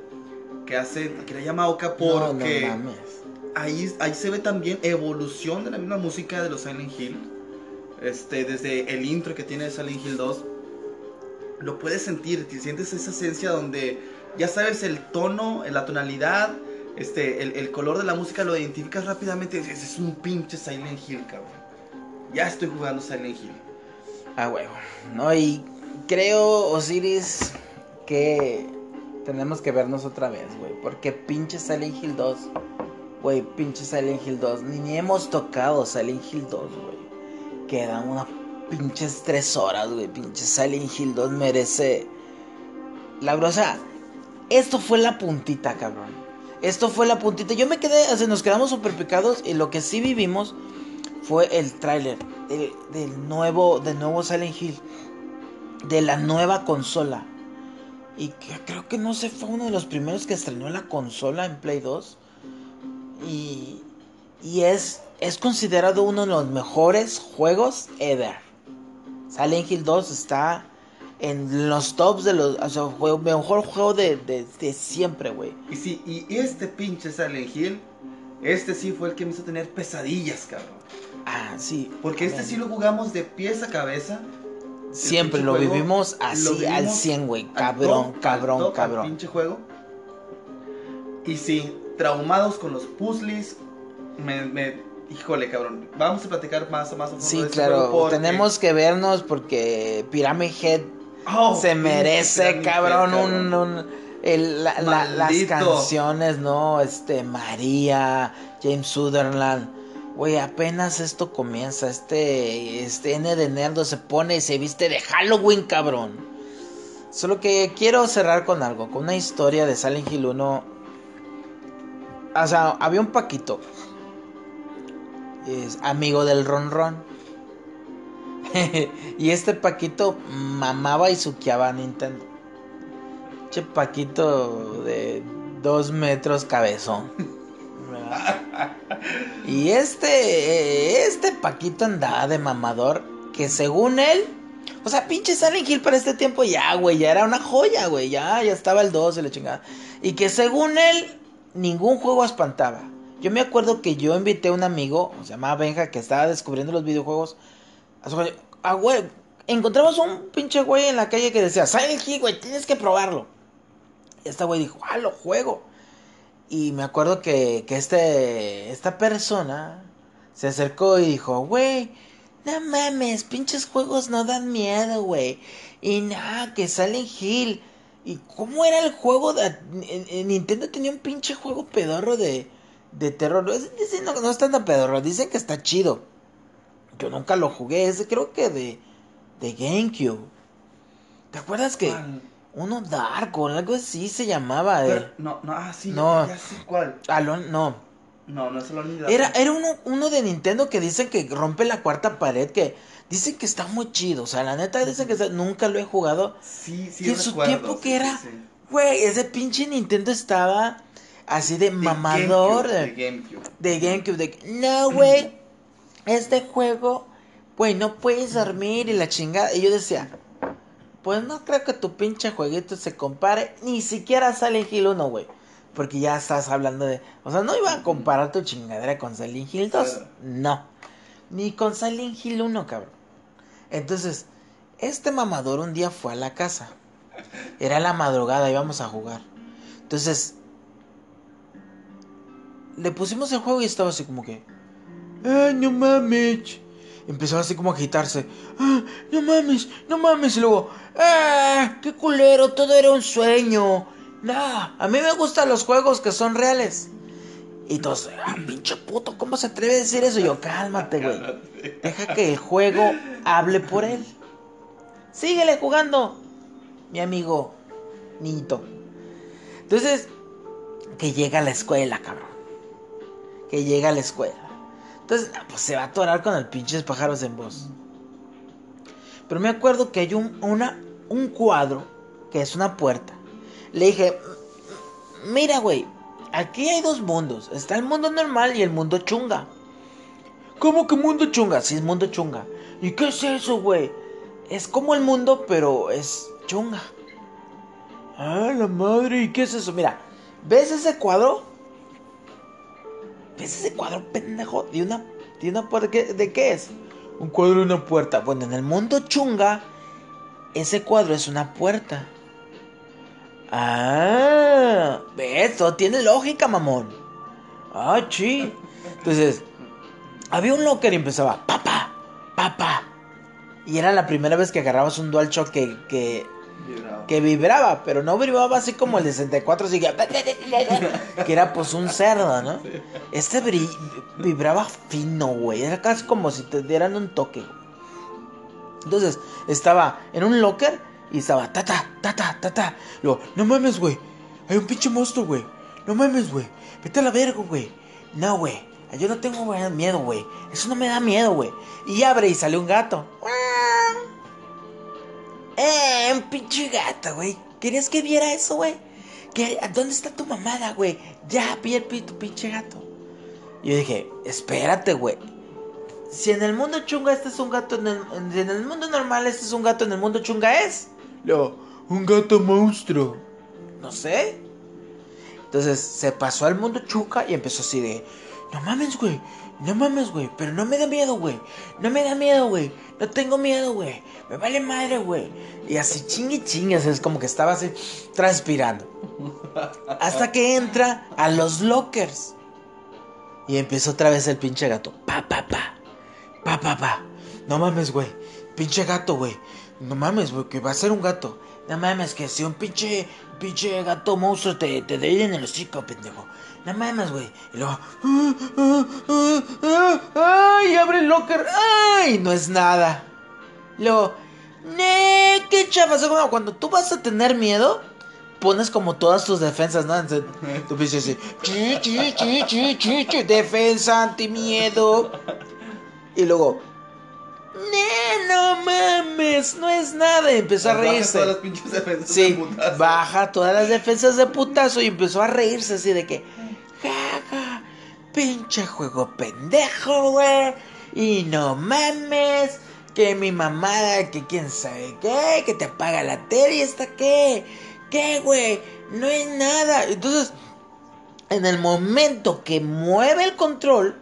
Speaker 2: que hace Akira Yamaoka
Speaker 1: No, no
Speaker 2: porque
Speaker 1: mames.
Speaker 2: Ahí, ahí se ve también evolución de la misma música de los Silent Hill. Este, desde el intro que tiene Silent Hill 2, lo puedes sentir, te sientes esa esencia donde ya sabes el tono, la tonalidad, este, el, color de la música lo identificas rápidamente. dices, es un pinche Silent Hill, cabrón. Ya estoy jugando Silent Hill.
Speaker 1: Ah, huevo. No, y creo, Osiris, que tenemos que vernos otra vez, güey. Porque pinche Silent Hill 2, güey, pinche Silent Hill 2. Ni, hemos tocado Silent Hill 2, güey. Quedan unas pinches tres horas, güey. Pinche Silent Hill 2 merece. La grosa. Esto fue la puntita, cabrón. Esto fue la puntita. Yo me quedé, o sea, nos quedamos super picados. Y lo que sí vivimos fue el tráiler de- del nuevo, del nuevo Silent Hill. De la nueva consola. Y que creo que no sé, fue uno de los primeros que estrenó la consola en Play 2. Y, y es, es considerado uno de los mejores juegos ever. Silent Hill 2 está en los tops de los. O sea, fue el mejor juego de, de, de siempre, güey.
Speaker 2: Y sí, y este pinche Silent Hill, este sí fue el que me hizo tener pesadillas, cabrón.
Speaker 1: Ah, sí.
Speaker 2: Porque este sí lo jugamos de pies a cabeza.
Speaker 1: Siempre lo
Speaker 2: juego,
Speaker 1: vivimos
Speaker 2: lo
Speaker 1: así al
Speaker 2: vivimos
Speaker 1: 100, güey.
Speaker 2: al
Speaker 1: Cabrón,
Speaker 2: top,
Speaker 1: cabrón,
Speaker 2: al top, al
Speaker 1: cabrón.
Speaker 2: pinche juego. Y sí, traumados con los puzzles. Me, me- híjole, cabrón. Vamos a platicar más, más a fondo
Speaker 1: Sí,
Speaker 2: de este
Speaker 1: claro.
Speaker 2: juego porque-
Speaker 1: Tenemos que vernos porque Pyramid Head
Speaker 2: Oh,
Speaker 1: se merece,
Speaker 2: Head,
Speaker 1: cabrón, un, un- el- la- la- las canciones, ¿no? Este, María, James Sutherland. Güey, apenas esto comienza. Este, este N de Nerdo se pone y se viste de Halloween, cabrón. Solo que quiero cerrar con algo, con una historia de Silent Hill 1. O sea, había un Paquito. Es amigo del Ron Ron. <laughs> y este Paquito mamaba y suqueaba a Nintendo. Che Paquito de dos metros cabezón. <laughs> y este, este Paquito andaba de mamador que según él, o sea, pinche Silent Hill para este tiempo ya, güey, ya era una joya, güey, ya, ya estaba el 2 y la chingada. Y que según él, ningún juego espantaba. Yo me acuerdo que yo invité a un amigo, se llamaba Benja, que estaba descubriendo los videojuegos. A su- Ah, güey, encontramos un pinche güey en la calle que decía, Silent Hill, güey, tienes que probarlo. Este güey dijo, ah, lo juego. Y me acuerdo que, que este, esta persona se acercó y dijo, güey, no mames, pinches juegos no dan miedo, güey. Y nada, que Silent Hill. ¿Y cómo era el juego? De, en- en Nintendo tenía un pinche juego pedorro de, de terror. Es- Dicen no, no está tan pedorro, dicen que está chido. Yo nunca lo jugué, es de- creo que de, de GameCube. ¿Te acuerdas que
Speaker 2: ¿Cuál?
Speaker 1: uno Dark o algo así se llamaba?
Speaker 2: Pero-
Speaker 1: eh?
Speaker 2: no, no, ah, sí,
Speaker 1: No.
Speaker 2: ya sé cuál.
Speaker 1: Alon- no.
Speaker 2: No, no es el
Speaker 1: Era, era uno, uno de Nintendo que dicen que rompe la cuarta pared, que dicen que está muy chido. O sea, la neta dicen que está- nunca lo he jugado.
Speaker 2: Sí, sí,
Speaker 1: que en su
Speaker 2: recuerdo,
Speaker 1: tiempo que era-
Speaker 2: sí, sí.
Speaker 1: Güey, ese pinche Nintendo estaba así de,
Speaker 2: De
Speaker 1: mamador
Speaker 2: GameCube,
Speaker 1: de,
Speaker 2: GameCube.
Speaker 1: de GameCube. De, no, güey, <clears throat> este juego, güey, no puedes dormir y la chingada. Y yo decía, pues no creo que tu pinche jueguito se compare ni siquiera a Silent Hill 1, güey. Porque ya estás hablando de... O sea, no iba a comparar tu chingadera con Silent Hill 2.
Speaker 2: Claro.
Speaker 1: No. Ni con Silent Hill 1, cabrón. Entonces, este mamador un día fue a la casa. Era la madrugada, íbamos a jugar. Entonces, le pusimos el juego y estaba así como que... ¡Ay, no mames! Empezaba así como a agitarse. ¡Ah, no mames! ¡No mames! Y luego... ¡Ah! ¡Qué culero! Todo era un sueño. Nah, a mí me gustan los juegos que son reales. Y todos, ah, pinche puto, ¿cómo se atreve a decir eso? Y yo, cálmate, güey. Deja que el juego hable por él. Síguele jugando, mi amigo niñito. Entonces, que llega a la escuela, cabrón. Que llega a la escuela. Entonces, ah, pues se va a atorar con el pinches pájaros en voz. Pero me acuerdo que hay un, una, un cuadro que es una puerta. Le dije, "M- mira, güey, aquí hay dos mundos. Está el mundo normal y el mundo chunga. ¿Cómo que mundo chunga? Sí, es mundo chunga. ¿Y qué es eso, güey? Es como el mundo, pero es chunga. Ah, la madre, ¿y qué es eso? Mira, ¿ves ese cuadro? ¿Ves ese cuadro, pendejo? De una, de una puerta. ¿qué- ¿De qué es? Un cuadro de una puerta. Bueno, en el mundo chunga, ese cuadro es una puerta. Ah. Todo tiene lógica, mamón. Ah, sí. Entonces, había un locker y empezaba, papá, papá. Y era la primera vez que agarrabas un DualShock que, que,
Speaker 2: Vibraba.
Speaker 1: que vibraba, pero no vibraba así como el de 64, así que, <laughs> que era pues un cerdo, ¿no? Este vibraba fino, güey, era casi como si te dieran un toque. Entonces, estaba en un locker y estaba ta ta ta ta ta ta. Luego, no mames, güey, hay un pinche monstruo, güey. No mames, güey, vete a la verga, güey. No, güey, yo no tengo miedo, güey. Eso no me da miedo, güey. Y abre y sale un gato. Eh, un pinche gato, güey. ¿Querías que viera eso, güey? ¿Qué- ¿Dónde está tu mamada, güey? Ya, vi tu pinche gato. Yo dije, espérate, güey. Si en el mundo chunga este es un gato, en el mundo normal este es un gato, en el mundo chunga es Luego, un gato monstruo. No sé. Entonces se pasó al mundo chuca y empezó así de, no mames, güey, no mames, güey, pero no me da miedo, güey, no me da miedo, güey, no tengo miedo, güey, me vale madre, güey. Y así chingue chingas, es como que estaba así transpirando. Hasta que entra a los lockers. Y empieza otra vez el pinche gato. Pa, pa, pa. Pa, pa, pa. No mames, güey. Pinche gato, güey. No mames, güey, que va a ser un gato. No mames, que si un pinche, pinche gato monstruo te, te dé en el hocico, pendejo. No mames, güey. Y luego. "Ah, ah, ah, ah, ¡Ay! Abre el locker. ¡Ay! No es nada. Luego. ¡Ne! ¡Qué chafas! Como cuando tú vas a tener miedo. Pones como todas tus defensas, ¿no? Entonces, tú piensas así. "Chi, chi, chi, chi, chi, Defensa, antimiedo. Y luego. No mames. No es nada. Y empezó a
Speaker 2: Baja
Speaker 1: reírse.
Speaker 2: todas las pinches defensas de
Speaker 1: Sí,
Speaker 2: putazo.
Speaker 1: baja todas las defensas de putazo y empezó a reírse así de que, jaja, pinche juego pendejo, güey. Y no mames, que mi mamada, que quién sabe qué, que te apaga la tele y está qué, qué, güey, no es nada. Entonces, en el momento que mueve el control,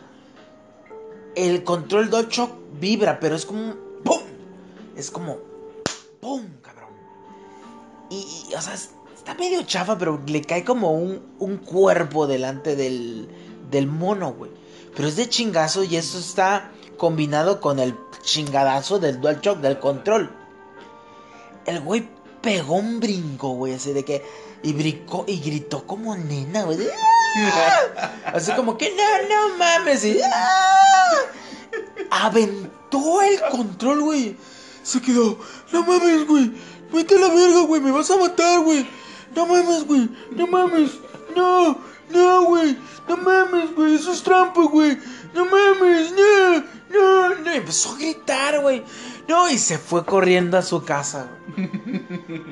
Speaker 1: el control de 8 vibra, pero es como un ¡pum! Es como ¡pum! cabrón. Y, o sea, es- está medio chafa, pero le cae como un, un cuerpo delante del, del mono, güey. Pero es de chingazo y eso está combinado con el chingadazo del DualShock, del control. El güey pegó un brinco, güey, así de que... Y brincó y gritó como nena, güey. ¡Ah! Así como que no, no mames. Y, ¡ah! Aventó el control, güey. Se quedó. No mames, güey. Vete a la verga, güey. Me vas a matar, güey. No mames, güey. No mames. No. No, güey. No mames, güey. Eso es trampa, güey. No mames. No. No. No. Empezó a gritar, güey. No, y se fue corriendo a su casa, güey.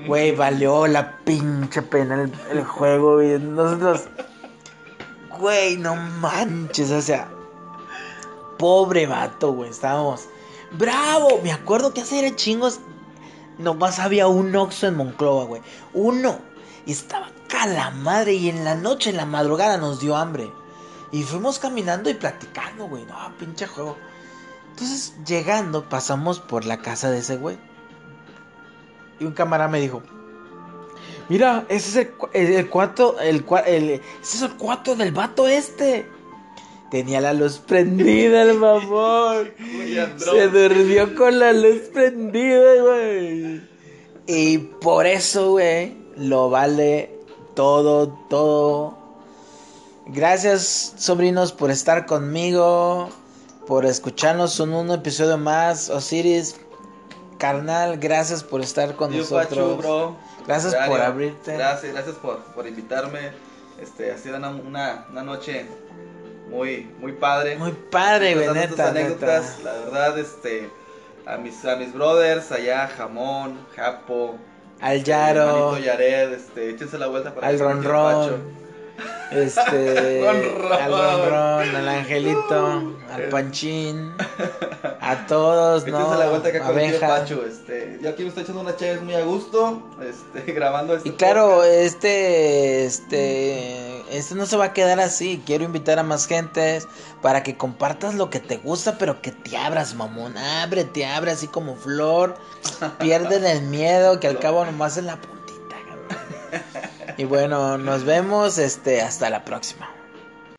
Speaker 1: Güey, valió la pinche pena el, el juego, güey. Nosotros. Güey, no manches, o sea. Pobre vato, güey. Estábamos. ¡Bravo! Me acuerdo que hace era chingos. Nomás había un Oxxo en Monclova, güey. Uno. Y estaba la madre. Y en la noche, en la madrugada, nos dio hambre. Y fuimos caminando y platicando, güey. No, pinche juego. Entonces, llegando, pasamos por la casa de ese güey. Y un camarada me dijo. Mira, ese es el, el, el cuarto, el, cua- el- ese es el cuarto del vato este. Tenía la luz prendida, el mamón. Se durmió con la luz prendida, güey. Y por eso, güey, lo vale todo, todo. Gracias, sobrinos, por estar conmigo, por escucharnos en un episodio más. Osiris, carnal, gracias por estar con nosotros.
Speaker 2: Bro.
Speaker 1: Gracias por abrirte.
Speaker 2: Gracias, gracias por, por invitarme. Este, ha sido una, una, una noche muy, muy padre.
Speaker 1: Muy padre, güey, neta,
Speaker 2: anécdotas,
Speaker 1: neta.
Speaker 2: la verdad, este, a mis, a mis brothers allá, Jamón, Japo,
Speaker 1: Al Yaro,
Speaker 2: Yared, este, échense la vuelta para
Speaker 1: al Ronron,
Speaker 2: Pacho.
Speaker 1: Este, <laughs> al Ronron, al Angelito, al
Speaker 2: Eh.
Speaker 1: Panchín, <laughs> a todos, ¿no?
Speaker 2: Échense la vuelta acá con el tío
Speaker 1: Abeja.
Speaker 2: Pacho, este, yo aquí me estoy echando unas chaves muy a gusto, este, <laughs> grabando este
Speaker 1: Y claro,
Speaker 2: podcast.
Speaker 1: este, este, este no se va a quedar así. Quiero invitar a más gentes para que compartas lo que te gusta, pero que te abras, mamón. Ábrete, abre así como flor. Pierden el miedo, que al cabo nomás es la puntita, cabrón. Y bueno, nos vemos, este, hasta la próxima.